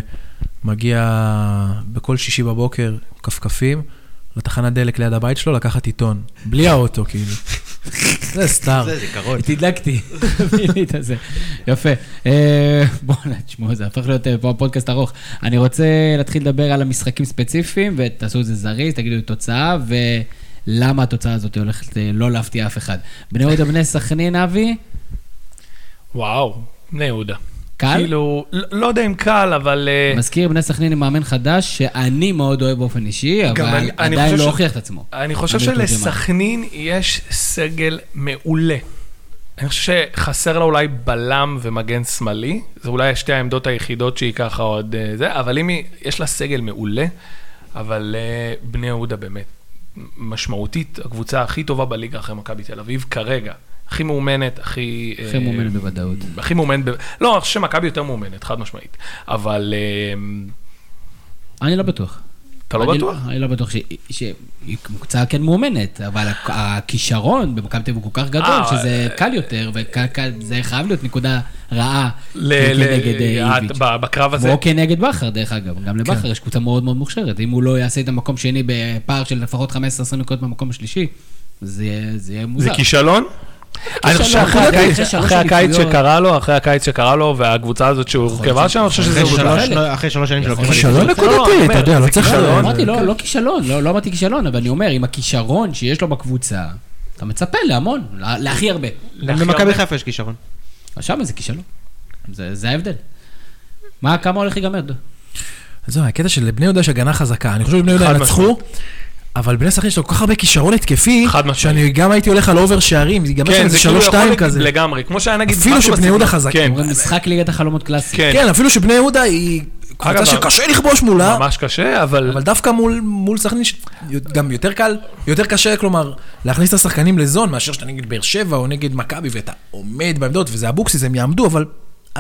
מגיע בכל שישי בבוקר, כפכפים, לתחנת דלק ליד הבית שלו, לקחת עיתון. בלי האוטו, כאילו. זה סטאר. זה זיכרון. תדלקתי. יפה. אה, בוא'נה, תשמעו, זה הפך להיות אה, פה פודקאסט ארוך. אני רוצה להתחיל לדבר על המשחקים ספציפיים, ותעשו את זה זריז, תגידו לי תוצאה, ולמה התוצאה הזאת הולכת אה, לא להפתיע אף אחד. בני יהודה, בני סכנין, אבי, וואו, בני יהודה. קל? כאילו, לא לא יודע אם קל, אבל... אה, מזכיר בני סכנין עם מאמן חדש, שאני מאוד אוהב באופן אישי, אבל עדיין לא הוכיח את עצמו. אני חושב. שלסכנין יש סגל מעולה. אני חושב שחסר לה אולי בלם ומגן שמאלי, זה אולי שתי העמדות היחידות שהיא ככה עוד אה, זה, אבל אם היא, יש לה סגל מעולה, אבל אה, בני יהודה באמת משמעותית, הקבוצה הכי טובה בליגה אחרי מכבי תל אביב כרגע. הכי מאומנת, הכי... הכי אה, מאומנת בוודאות. הכי מאומנת, ב... לא, אני חושב שמכבי יותר מאומנת, חד משמעית. אבל אה, אני לא בטוח. אתה לא אני בטוח? אני לא בטוח שהיא- קבוצה כן מאומנת, אבל הכ- הכישרון במכבי תל אביב הוא כל כך גדול, אה, שזה קל יותר, וזה חייב להיות נקודה רעה כנגד אה, אה, איביץ'. בקרב הזה, או כנגד בכר, דרך אגב. גם כן. לבכר יש קבוצה מאוד מאוד מוכשרת. אם הוא לא יעשה את המקום שני בפער של לפחות 15-20 נקודות במקום השלישי, זה יהיה מוזר. זה כישלון? אני חושב שאחרי הקיץ- אחרי. שקרה לו, אחרי הקיץ שקרה לו, והקבוצה הזאת שהורכבה שם, אני חושב שזה אחרי. שלוש- חלק. אחרי שלוש שנים שלו. כישלון. לא, נקודתי, אתה יודע, לא צריך... אמרתי, לא, לא כישלון, לא לא אמרתי כישלון, אבל אני אומר, עם הכישרון שיש לו בקבוצה, אתה מצפה להמון, לה- להכי הרבה. גם במכבי חיפה יש כישרון. אז שם זה כישלון. זה ההבדל. מה, כמה הולך להיגמר? זהו, הקטע של בני יהודה יש הגנה חזקה. אני חושב שבני יהודה ינצחו, אבל בני סכנין יש לו כל כך הרבה כישרון התקפי, חד משמעית. שאני גם הייתי הולך על over שערים, זה ייגמר כן, שם זה איזה 3-2 להיות כזה. לגמרי, כמו שהיה נגיד... אפילו שבני יהודה. חזק. כן, אומרים משחק ליגת החלומות קלאסי. כן. כן, אפילו שבני יהודה היא קבוצה שקשה לכבוש מולה, ממש קשה, אבל... אבל דווקא מול, מול סכנין, ש- גם יותר קל, יותר קשה, כלומר, להכניס את השחקנים ל zone, מאשר שאתה נגד באר שבע או נגד מכבי, ואתה עומד בעמדות, וזה אבוקסיס, הם יעמדו, אבל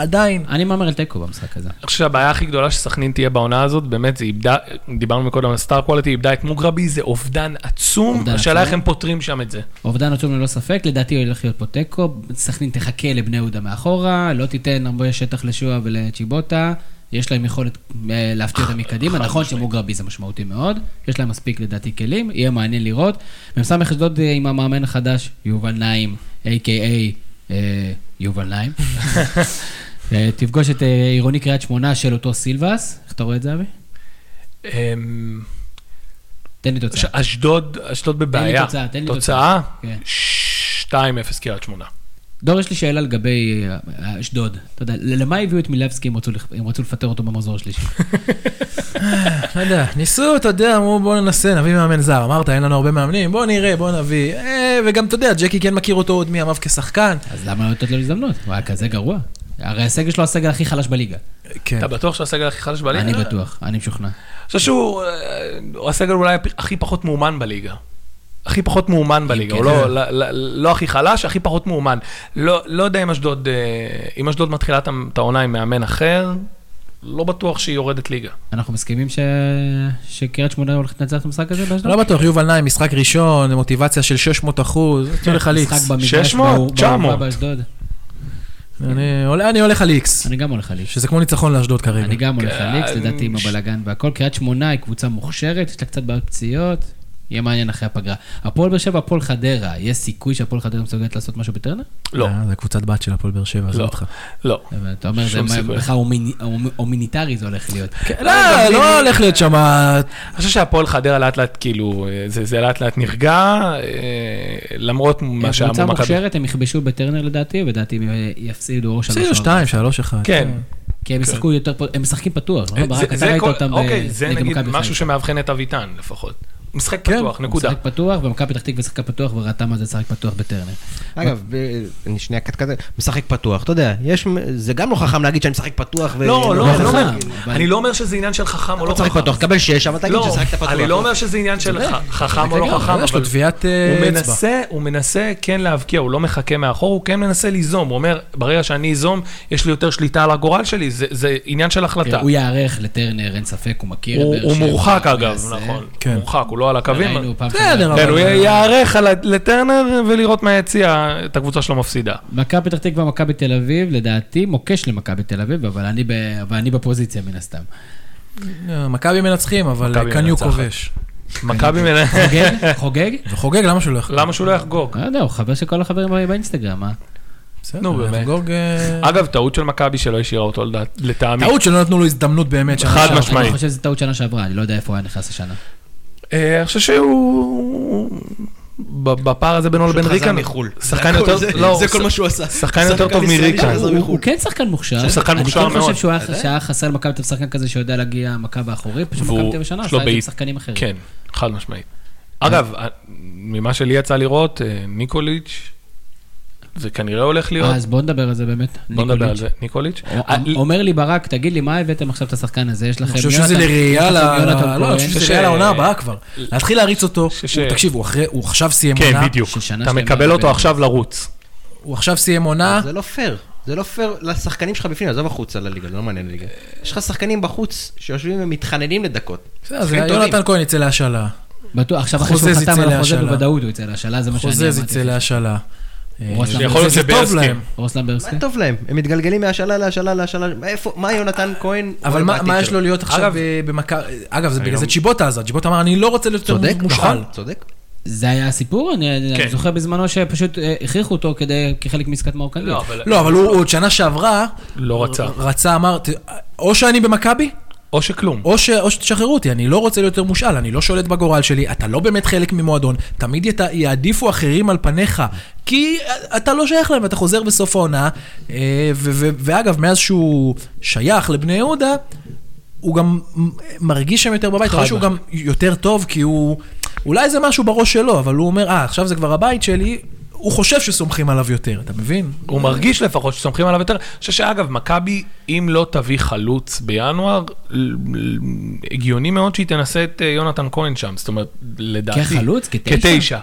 עדיין. אני מהמר על תיקו במשחק הזה. אני חושב שהבעיה הכי גדולה שסכנין תהיה בעונה הזאת, באמת, זה איבדה, דיברנו מקודם על סטאר קואליטי, איבדה את מוגרבי, זה אובדן עצום, השאלה. איך הם פותרים שם את זה. אובדן עצום ללא ספק, לדעתי הולך להיות פה תיקו, סכנין תחכה לבני יהודה מאחורה, לא תיתן הרבה שטח לשועה ולצ'יבוטה, יש להם יכולת אה, להפתיע אותם מקדימה, נכון שמוגרבי זה משמעותי מאוד, יש להם מספיק לדעתי כלים, יהיה מעניין לראות. מ"ס אשדוד אה, עם המאמן החדש, יובל נעים, a.k.a. אה, יובל נעים. [laughs] אה, תפגוש את אה, עירוני קריית שמונה של אותו סילבס, איך אתה רואה את זה אבי? אמ, תן לי תוצאה. אשדוד, אשדוד בבעיה. תוצאה, תן לי תוצאה? כן. 2-0 קריית שמונה. דור, יש לי שאלה לגבי אה, אשדוד. אתה יודע, למה הביאו את מילבסקי אם רצו לפטר אותו במחזור השלישי? [laughs] לא יודע, ניסו, אתה יודע, אמרו בוא ננסה, נביא מאמן זר. אמרת, אין לנו הרבה מאמנים, בוא נראה, בוא נביא. וגם, אתה יודע, ג'קי כן מכיר אותו עוד מימיו כשחקן. אז למה לא לתת לו הזדמנות? הוא היה כזה גרוע. הרי הסגל שלו הסגל הכי חלש בליגה. כן. אתה בטוח שהסגל הכי חלש בליגה? אני בטוח, אני משוכנע. אני חושב שהוא אה, הוא הסגל אולי הכי פחות מאומן בליגה. הכי פחות מאומן בליגה, הוא כן. לא, לא, לא, לא הכי חלש, הכי פחות מאומן. לא, לא יודע אם אשדוד, אה, אם אשדוד מתחילה את העונה עם מאמן אחר, לא בטוח שהיא יורדת ליגה. אנחנו מסכימים ש... שקריית שמונה הולכת לנצח את המשחק הזה באשדוד? לא בטוח, יובל נעים, משחק ראשון, מוטיבציה של 600 אחוז, [laughs] תנו לך איקס. משחק במגרש, 600, באור- 900. באורווה באשדוד. אני הולך על איקס, אני גם הולך על איקס. שזה כמו ניצחון לאשדוד כרגע. אני גם הולך על איקס, כן, לדעתי עם הבלגן והכל. קריית שמונה היא קבוצה מוכשרת, יש לה קצת בעיות פציעות. יהיה מעניין אחרי הפגרה. הפועל באר שבע, הפועל חדרה, יש סיכוי שהפועל חדרה מסוגלת לעשות משהו בטרנר? לא, אה, זה קבוצת בת של הפועל באר שבע, עזוב לא. אותך. לא. אתה אומר, זה. בכלל הומיני- הומ- הומיניטרי זה הולך להיות. לא, לא הולך להיות שם... אני חושב שהפועל חדרה לאט לאט, כאילו, אה, זה, זה לאט לאט נרגע, אה, למרות מה שהיה קבוצה מול מכבי. מוכשרת, הם יכבשו בטרנר לדעתי, ולדעתי הם יפסידו או שלוש שתיים, שלוש, אחד. כן. כי הם ישחקו יותר, פ- הם משחקים פתוח, לא? זה- ברק, אתה זה ראית אותם אוקיי, זה בליגה נגיד מכבי משהו חיפה. שמאבחן את אביטן לפחות. משחק כן, פתוח, נקודה. משחק פתוח, ומכבי פתח תקווה שיחקה פתוח, וראתה מה זה לשחק פתוח בטרנר. אגב, ב- אני שנייה קט כזה, משחק פתוח, אתה יודע, יש, זה גם לא חכם להגיד שאני משחק פתוח ו... לא, לא, לא אני לא אומר- חכם, אבל- אני לא אומר שזה עניין של חכם או לא לא משחק חכם. פתוח, קבל שש, אבל תגיד לא, ששחקת פתוח. אני לא אומר שזה עניין של ח- חכם או לא חכם, יש לו אבל טביעת הוא אה, אצבע. מנסה, הוא מנסה כן להבקיע, הוא לא מחכה מאחור, הוא כן מנסה ליזום. הוא אומר, ברגע שאני איזום, יש לי יותר שליטה על הגורל שלי, זה- זה עניין של החלטה. הוא ייערך לטרנר, אין ספק, הוא מכיר את הוא מורחק אגב. נכון. כן. הוא מורחק, הוא לא על הקווים. בסדר. כן, הוא ייערך לטרנר ולראות מהיציע את הקבוצה שלו מפסידה. מכבי פתח תקווה, מכבי תל אביב, לדעתי מוקש למכבי תל אביב, אבל אני ב- אבל אני בפוזיציה מן הסתם. אה, מכבי מנצחים, אבל קניו מנצחת. כובש. מכבי מנ... חוגג? חוגג? [laughs] למה שהוא לא יכול? למה שהוא לא יחגוג? לא יודע, הוא חבר של כל החברים באינסטגרם, מה? בסדר, נו, באמת. אה, אגב, טעות של מכבי שלא השאירה אותו לטעמי. טעות שלא נתנו לו הזדמנות באמת. חד. משמעית. אני חושב שזו טעות שנה שעברה, אני לא יודע איפה הוא היה נכנס השנה. אה, אני חושב שהוא... ב- בפער הזה בינו לבין ריקן, מחו"ל. שחקן יותר, זה- לא, זה כל מה שהוא עשה. שחקן יותר טוב מריקן. הוא מחו"ל. הוא כן שחקן מוכשר. הוא שחקן מוכשר אני כן מאוד. חושב שהוא היה- שהיה חסר למכבי תל אביב שחקן כזה שיודע להגיע מכה באחורית, פשוט מכבי תל לו עשה את זה עם. שחקנים אחרים. כן, חד משמעית. אגב, ממה שלי יצא לראות, אה, ניקוליץ', זה כנראה הולך להיות, אז בוא נדבר על זה באמת. בוא נדבר על. זה, ניקוליץ'. אה, אומר לי ברק, תגיד לי, מה הבאתם עכשיו את השחקן הזה? יש לכם אני חושב שזה יונתן- לראייה, ל- לא, אני חושב שזה ראייה לעונה הבאה כבר. להתחיל להריץ אותו. תקשיב, הוא עכשיו סיים כן, עונה. בדיוק. של שנה אתה מקבל אותו עכשיו לרוץ. הוא עכשיו סיים עונה. זה לא פייר. זה לא פייר לשחקנים שלך בפנים, עזוב החוצה לליגה, זה לא מעניין ליגה. יש לך שחקנים בחוץ שיושבים ומתחננים לדקות. בסדר, טובים. יונתן כהן יצא להשאלה. בטוח, עכשיו אחרי שהוא חתם על החוזה. בוודאות הוא יצא להשאלה, זה מה שאני אמרתי. חוזז יצא להשאלה. אה, רוסלן יכול להיות זה טוב שברסקי. להם. רוסלן ברסקי? מה טוב להם? הם מתגלגלים מהשאלה להשאלה להשאלה. איפה, מה יונתן כהן? אבל מה- יש? לו להיות עכשיו ב- במכבי? אגב, זה בגלל היום- זה צ'יבוטה אז. צ'יבוטה אמר, אני לא רוצה להיות יותר צודק, מושאל. נכון, צודק. זה היה הסיפור? אני כן. זוכר בזמנו שפשוט אה, הכריחו אותו כדי, כחלק מעסקת מאור לא, אבל... לא, אבל הוא עוד שנה שעברה, לא רצה. רצה, אמר, "ת- או שאני במכבי, או שכלום. או, ש, או שתשחררו אותי, אני לא רוצה להיות יותר מושאל, אני לא שולט בגורל שלי, אתה לא באמת חלק ממועדון, תמיד ית, יעדיפו אחרים על פניך, כי אתה לא שייך להם, אתה חוזר בסוף העונה, אה, ו, ו, ואגב, מאז שהוא שייך לבני יהודה, הוא גם מרגיש שם יותר בבית, אתה רואה שהוא גם יותר טוב, כי הוא, אולי זה משהו בראש שלו, אבל הוא אומר, אה, עכשיו זה כבר הבית שלי, הוא חושב שסומכים עליו יותר, אתה מבין? הוא מרגיש לפחות שסומכים עליו יותר. אני חושב שאגב, מכבי, אם לא תביא חלוץ בינואר, הגיוני מאוד שהיא תנסה את אה, יונתן כהן שם. זאת אומרת, לדעתי... כחלוץ? כתשע? כתשע.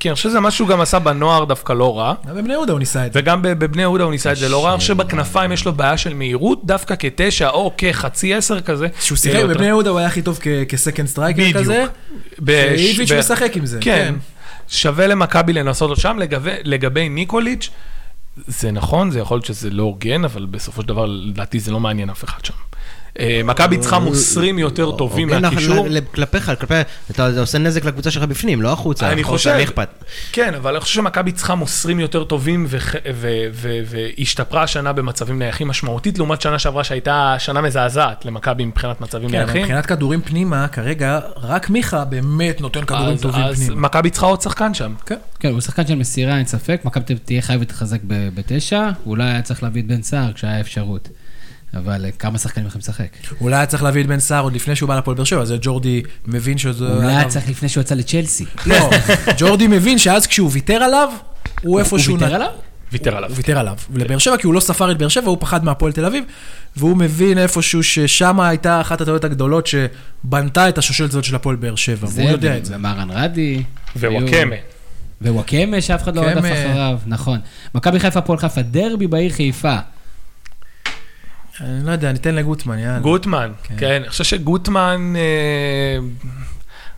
כי אני חושב שזה משהו שהוא גם עשה בנוער דווקא לא רע. בבני יהודה הוא ניסה את זה. וגם בבני יהודה הוא ניסה את זה לא רע, אני חושב שבכנפיים יש לו בעיה של מהירות, דווקא כתשע או כחצי עשר כזה. כשהוא יהיה שיחק לו בבני יותר- יהודה הוא היה הכי טוב כ second striker בדיוק. כזה. ב- שאיביץ' משחק עם זה, כן. שווה למכבי לנסות אותו שם. לגבי, לגבי ניקוליץ', זה נכון, זה יכול להיות שזה לא הוגן, אבל בסופו של דבר, לדעתי זה לא מעניין אף אחד שם. אה, מכבי צריכה מוסרים יותר טובים מהקישור. ל- ל- כלפיך, כלפי... אתה עושה נזק לקבוצה שלך בפנים, לא החוצה. אני חושב? כן, אבל אני חושב שמכבי צריכה מוסרים יותר טובים והשתפרה השנה במצבים נייחים משמעותית, לעומת שנה שעברה שהייתה שנה מזעזעת למכבי מבחינת מצבים כן, נייחים. מבחינת כדורים פנימה, כרגע, רק מיכה באמת נותן כדורים אז- טובים אז פנימה. מכבי צריכה עוד שחקן שם. כן, הוא שחקן של מסירה, אין ספק. מכבי תהיה חייבת לחזק ב- בתשע, אולי היה צריך להביא את בן סער כשהיה אפשרות. אבל אה, כמה שחקנים יכולים לשחק? אולי היה צריך להביא את בן סער עוד לפני שהוא בא לפועל באר שבע, זה ג'ורדי מבין שזה... אולי היה צריך לפני שהוא יצא לצ'לסי. לא, ג'ורדי מבין שאז כשהוא ויתר עליו, הוא איפשהו... ויתר נ- עליו? ויתר עליו. הוא ויתר עליו. ולבאר שבע, כי הוא לא ספר את באר שבע, הוא פחד מהפועל תל אביב, והוא מבין איפשהו ששם הייתה אחת הטעויות הגדולות שבנתה את השושלת הזאת של הפועל באר שבע, והוא יודע את זה. ומרן רדי. ווואקמה. ווואקמה, שאף אחד לא רדף. אחריו, נכון. מכבי חיפה, הפועל חיפה, דרבי בעיר חיפה. אני לא יודע, ניתן לגוטמן, יאללה. גוטמן, כן. כן. אני חושב שגוטמן, אה,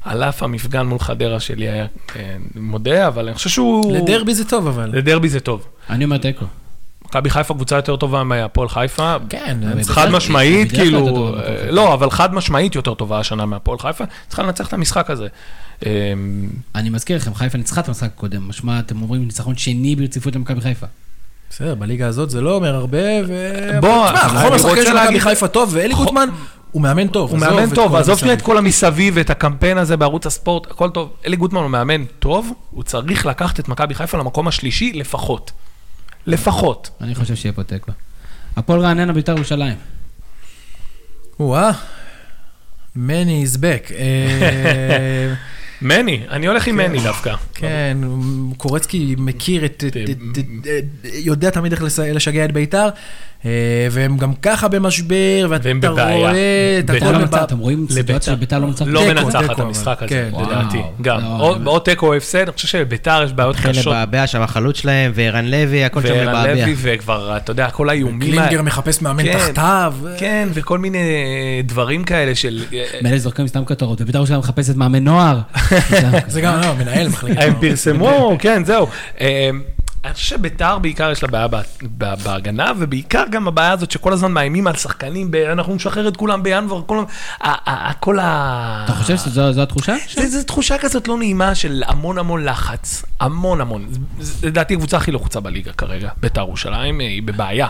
על אף המפגן מול חדרה שלי היה, אה, מודה, אבל אני חושב שהוא... לדרבי זה טוב, אבל. לדרבי זה טוב. אני אומר תיקו. מכבי חיפה קבוצה יותר טובה מהפועל חיפה. כן, חד משמעית, כאילו, אה. לא, אבל חד משמעית יותר טובה השנה מהפועל חיפה, צריכה לנצח את המשחק הזה. אני מזכיר לכם, חיפה ניצחה את המשחק הקודם, משמע, אתם אומרים ניצחון שני ברציפות למכבי חיפה. בסדר, בליגה הזאת זה לא אומר הרבה, ו... בוא, השחקן רוצה של מכבי חיפה טוב, ואלי גוטמן, הוא מאמן טוב. הוא מאמן את טוב, עזוב שנייה את. כל המסביב ואת הקמפיין הזה בערוץ הספורט, הכל טוב. אלי גוטמן הוא מאמן טוב, הוא צריך לקחת את מכבי חיפה למקום השלישי לפחות. לפחות. אני חושב שיהיה פה תיקו. הפועל רעננה, בית"ר ירושלים. או-אה, מני is back. [laughs] מני, אני הולך עם מני דווקא. כן, קורצקי מכיר את... את- יודע תמיד איך לשגע את ביתר, והם גם ככה במשבר, ואתה והם בבעיה. רואה את ביתר הכל לא מנצח- אתם רואים סיטואציה שביתר לא מנצחת? לא מנצחת את המשחק אבל. הזה, כן. לדעתי. גם, לא, או- תיקו או הפסד, אני חושב שבביתר יש בעיות התחיל קשות. לבעבע שם החלוץ שלהם, וערן לוי, הכל שם וערן לבעבע. לוי, וכבר, אתה יודע, כל האיומים... קלינגר מחפש מאמן כן, תחתיו. כן, וכל מיני דברים כאלה של... מילא זורקים סתם כותרות, ובית"ר ירושלים מחפשת מאמן נוער. [laughs] זה גם, לא, מנהל מחלקת הם. פרסמו, [laughs] כן, זהו. אני חושב שביתר בעיקר יש לה בעיה בהגנה, ובעיקר גם הבעיה הזאת שכל הזמן מאיימים על שחקנים, אנחנו נשחרר את כולם בינואר, כל ה-. אתה חושב שזו זו התחושה? זה, זה תחושה כזאת לא נעימה של המון המון לחץ, המון המון. לדעתי הקבוצה הכי לחוצה בליגה כרגע, ביתר ירושלים, אה, היא בבעיה.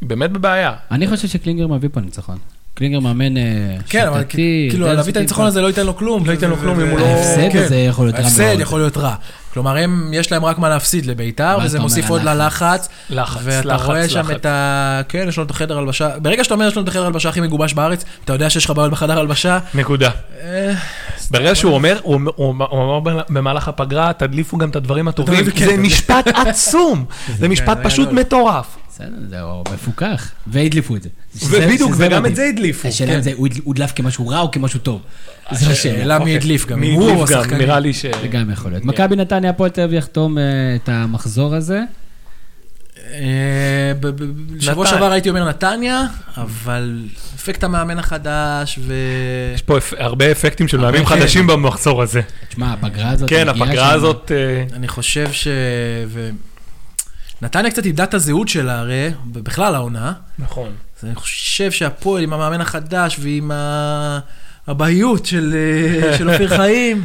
היא באמת בבעיה. אני חושב שקלינגר מביא פה ניצחון. קלינגר מאמן אה, כן, שיטתי. כאילו, להביא את הניצחון. הזה לא ייתן לו כלום. לא ייתן לו כלום אם הוא לא- ההפסד כן. הזה יכול להיות רע ההפסד מאוד. יכול להיות רע. כלומר, הם, יש להם רק מה להפסיד לביתר, וזה מוסיף עוד? ללחץ. לחץ, ואתה לחץ, רואה שם לחץ. את ה... כן, יש לנו את החדר הלבשה. ברגע שאתה אומר יש לנו את החדר הלבשה הכי מגובש בארץ, אתה יודע שיש לך בעיות בחדר הלבשה. נקודה. אה, ברגע שהוא אומר, הוא אומר במהלך הפגרה, תדליפו גם את הדברים הטובים, [laughs] כן, זה כן. משפט עצום, [laughs] זה משפט פשוט. מטורף. בסדר, זהו מפוקח. והדליפו את זה. ובדיוק, וגם. את זה הדליפו. השאלה אם זה הוא הודלף כמשהו רע או כמשהו טוב. זו השאלה. מי הדליף גם, מי אם הוא או הדליף גם, השחקנים. נראה לי ש... זה גם יכול להיות. מכבי נתניה, הפועל תל אביב יחתום אה, את המחזור הזה. אה, ב- ב- שבוע נתניה. שעבר הייתי אומר נתניה, אבל אפקט המאמן החדש, ו... יש פה הרבה אפקטים של מאמנים כן. חדשים במחזור הזה. תשמע, הפגרה הזאת... כן, הפגרה הזאת... אה, אני חושב ש... נתניה קצת איבדה את הזהות שלה הרי, בכלל העונה. נכון. אז אני חושב שהפועל עם המאמן החדש ועם ה- הבהיות של אה, של אופיר חיים, [laughs]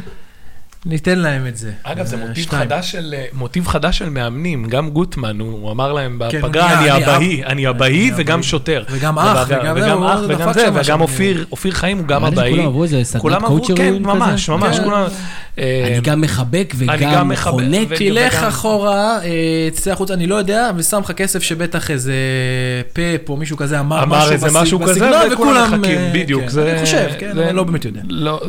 ניתן להם את זה. אגב, זה אה, מוטיב. חדש של, אה, מוטיב חדש של מאמנים, גם גוטמן, הוא הוא אמר להם כן, בפגרה, אני- אני אני הבהי, אב- אני הבהי אני וגם. שוטר. וגם אח, וגם- אח, וגם זה, וגם. אופיר, אופיר חיים הוא גם הבהי. שכולם עברו איזה סדנת כולם קואוצ'רים כן, כזה. ממש, ממש, כן. כולם. אה, אני גם מחבק אני וגם חונק. תלך אחורה, תצא החוצה, אני לא יודע, ושם לך כסף שבטח איזה פאפ או מישהו כזה אמר משהו בסגנון, וכולם בדיוק. כן, זה- אני חושב, כן, אבל לא באמת יודע. לא,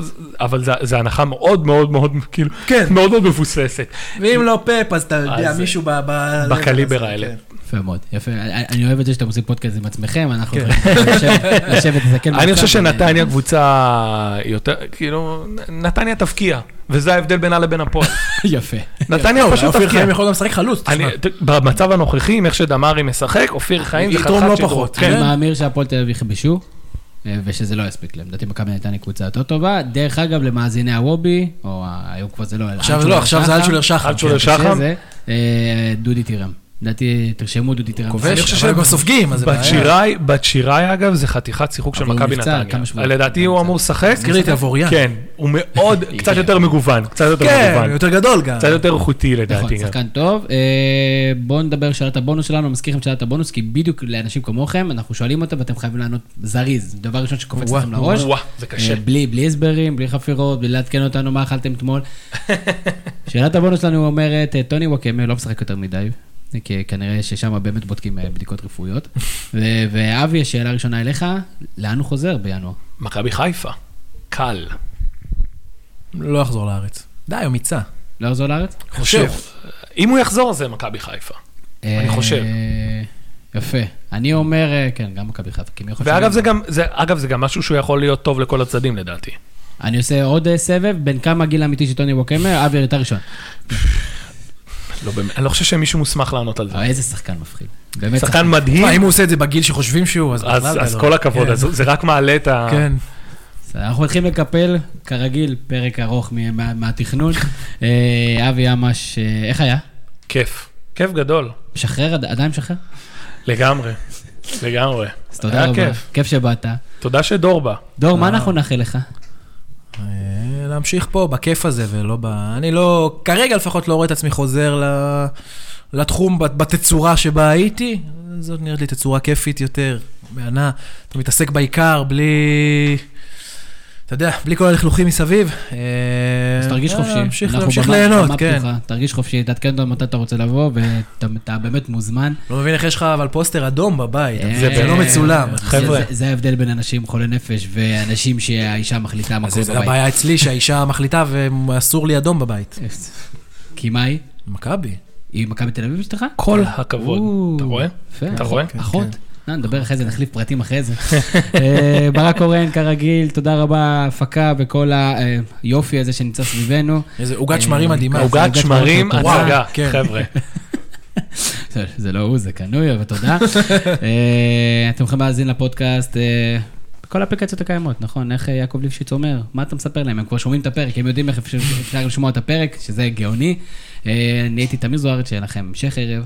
אבל זה הנחה מאוד מאוד מאוד, כאילו, כן. מאוד מאוד מבוססת. ואם לא פאפ, אז אתה יודע, מישהו ב... ב- בקליבר הזה, האלה. כן. יפה מאוד, יפה. אני אוהב את זה שאתם עושים פודקאסט עם עצמכם, אנחנו כן. יכולים לשבת- [laughs] להסתכל אני חושב שנתניה קבוצה יותר, כאילו, נתניה תפקיע, וזה ההבדל בינה לבין הפועל. [laughs] יפה. נתניה לא, פשוט אופיר תפקיע. חיים יכול גם לשחק חלוץ, במצב הנוכחי, עם איך שדמרי משחק, אופיר חיים זה יתרום חתיכת לא שדרוג. פחות. כן. אני מהמר שהפועל תל אביב יכבשו, ושזה לא יספיק להם. לדעתי מכבי נתניה קבוצה יותר טובה. דרך אגב, למאזיני הוובי, או היום כבר זה לא, עכשיו לא, עכשיו זה אלצ'ולר שחר. אלצ'ולר כן. שחר. אה, דודי טירם. לדעתי, תרשמו דודי טירם. כובש, אני חושב אבל הם גם סופגים, אז זה בעיה. בת שיראי, אגב, זה חתיכת שיחוק של מכבי נתניה. לדעתי הוא אמור לשחק. הזכיר לי את אבוריאן. כן, הוא מאוד, [laughs] קצת יותר מגוון, קצת יותר כן, מגוון. יותר גדול גם. קצת יותר איכותי נכון, לדעתי גם. שחקן טוב. אה, בואו נדבר על שאלת הבונוס שלנו, מזכיר לכם שאלת הבונוס, כי בדיוק לאנשים כמוכם, אנחנו שואלים אותה ואתם חייבים לענות זריז. דבר ראשון שקופץ לכם לראש. וואו, זה קשה. אה, בלי, הסברים, בלי חפירות, בלי לעדכן אותנו מה אכלתם אתמול. [laughs] שאלת הבונוס שלנו אומרת, טוני וואקמה לא משחק יותר מדי, כי כנראה ששם באמת בודקים אה, בדיקות רפואיות. ו- ואבי, השאלה הראשונה אליך, לאן הוא חוזר בינואר? מכבי חיפה, קל. לא יחזור לארץ. די, הוא מיצה. לא יחזור לארץ? חושב. אם הוא יחזור זה מכבי חיפה. אני חושב. אה, יפה. אני אומר, אה, כן, גם מכבי חיפה. כי מי חושב ואגב, זה גם, זה, אגב, זה גם משהו שהוא יכול להיות טוב לכל הצדדים לדעתי. אני עושה עוד סבב, בין כמה הגיל האמיתי של טוני ווקמר, אבי אתה ראשון. [laughs] לא, באמת, אני לא חושב שמישהו מוסמך לענות על זה. אבל איזה שחקן מפחיד. באמת שחקן מדהים, מה, אם הוא עושה את זה בגיל שחושבים שהוא, אז בכלל אז לא. כל הכבוד, כן. זה רק מעלה את ה... כן. אנחנו הולכים לקפל, כרגיל, פרק ארוך מהתכנון. אה, אבי עמש, אה, איך היה? כיף, כיף גדול, משחרר? עד- עדיין משחרר? לגמרי, לגמרי. אז תודה רבה. כיף. שבאת. תודה שדור בא. דור, מה אה. אנחנו נאחל לך? אה, להמשיך פה בכיף הזה ולא ב... אני לא, כרגע לפחות לא רואה את עצמי חוזר. לתחום בת- בתצורה שבה הייתי. זאת נראית לי תצורה כיפית יותר, מהנה. אתה מתעסק בעיקר בלי... אתה יודע, בלי כל הלכלוכים מסביב. אה, אז תרגיש אה, חופשי. להמשיך, במה- ליהנות, כן. תרגיש חופשי, תעדכן אותנו מתי אתה רוצה לבוא, ואתה אתה באמת מוזמן. לא מבין איך יש לך אבל פוסטר אדום בבית, אה, זה לא מצולם. חבר'ה. זה- זה ההבדל בין אנשים חולי נפש ואנשים שהאישה מחליטה מה קורה זה בבית. הבעיה אצלי שהאישה מחליטה ואסור לי אדום בבית. [laughs] כי מה היא? מכבי. היא מכבי תל אביב אשתך? כל הכבוד. אתה רואה? אתה רואה? אחות? אה, נדבר אחרי זה, נחליף פרטים אחרי זה. אה, ברק קורן, כרגיל, תודה רבה, הפקה וכל היופי הזה שנמצא סביבנו. איזה עוגת שמרים מדהימה. עוגת שמרים, הצגה, כן. חבר'ה. [laughs] זה- לא הוא, זה קנוי, אבל תודה. [laughs] אה, אתם יכולים להאזין לפודקאסט. אה, בכל האפליקציות הקיימות, נכון? איך אה, יעקב ליפשיץ אומר? מה אתה מספר להם? הם כבר שומעים את הפרק, הם יודעים איך אפשר לשמוע את הפרק, שזה גאוני. אה, אני הייתי תמיר זוארץ, שיהיה לכם המשך ערב.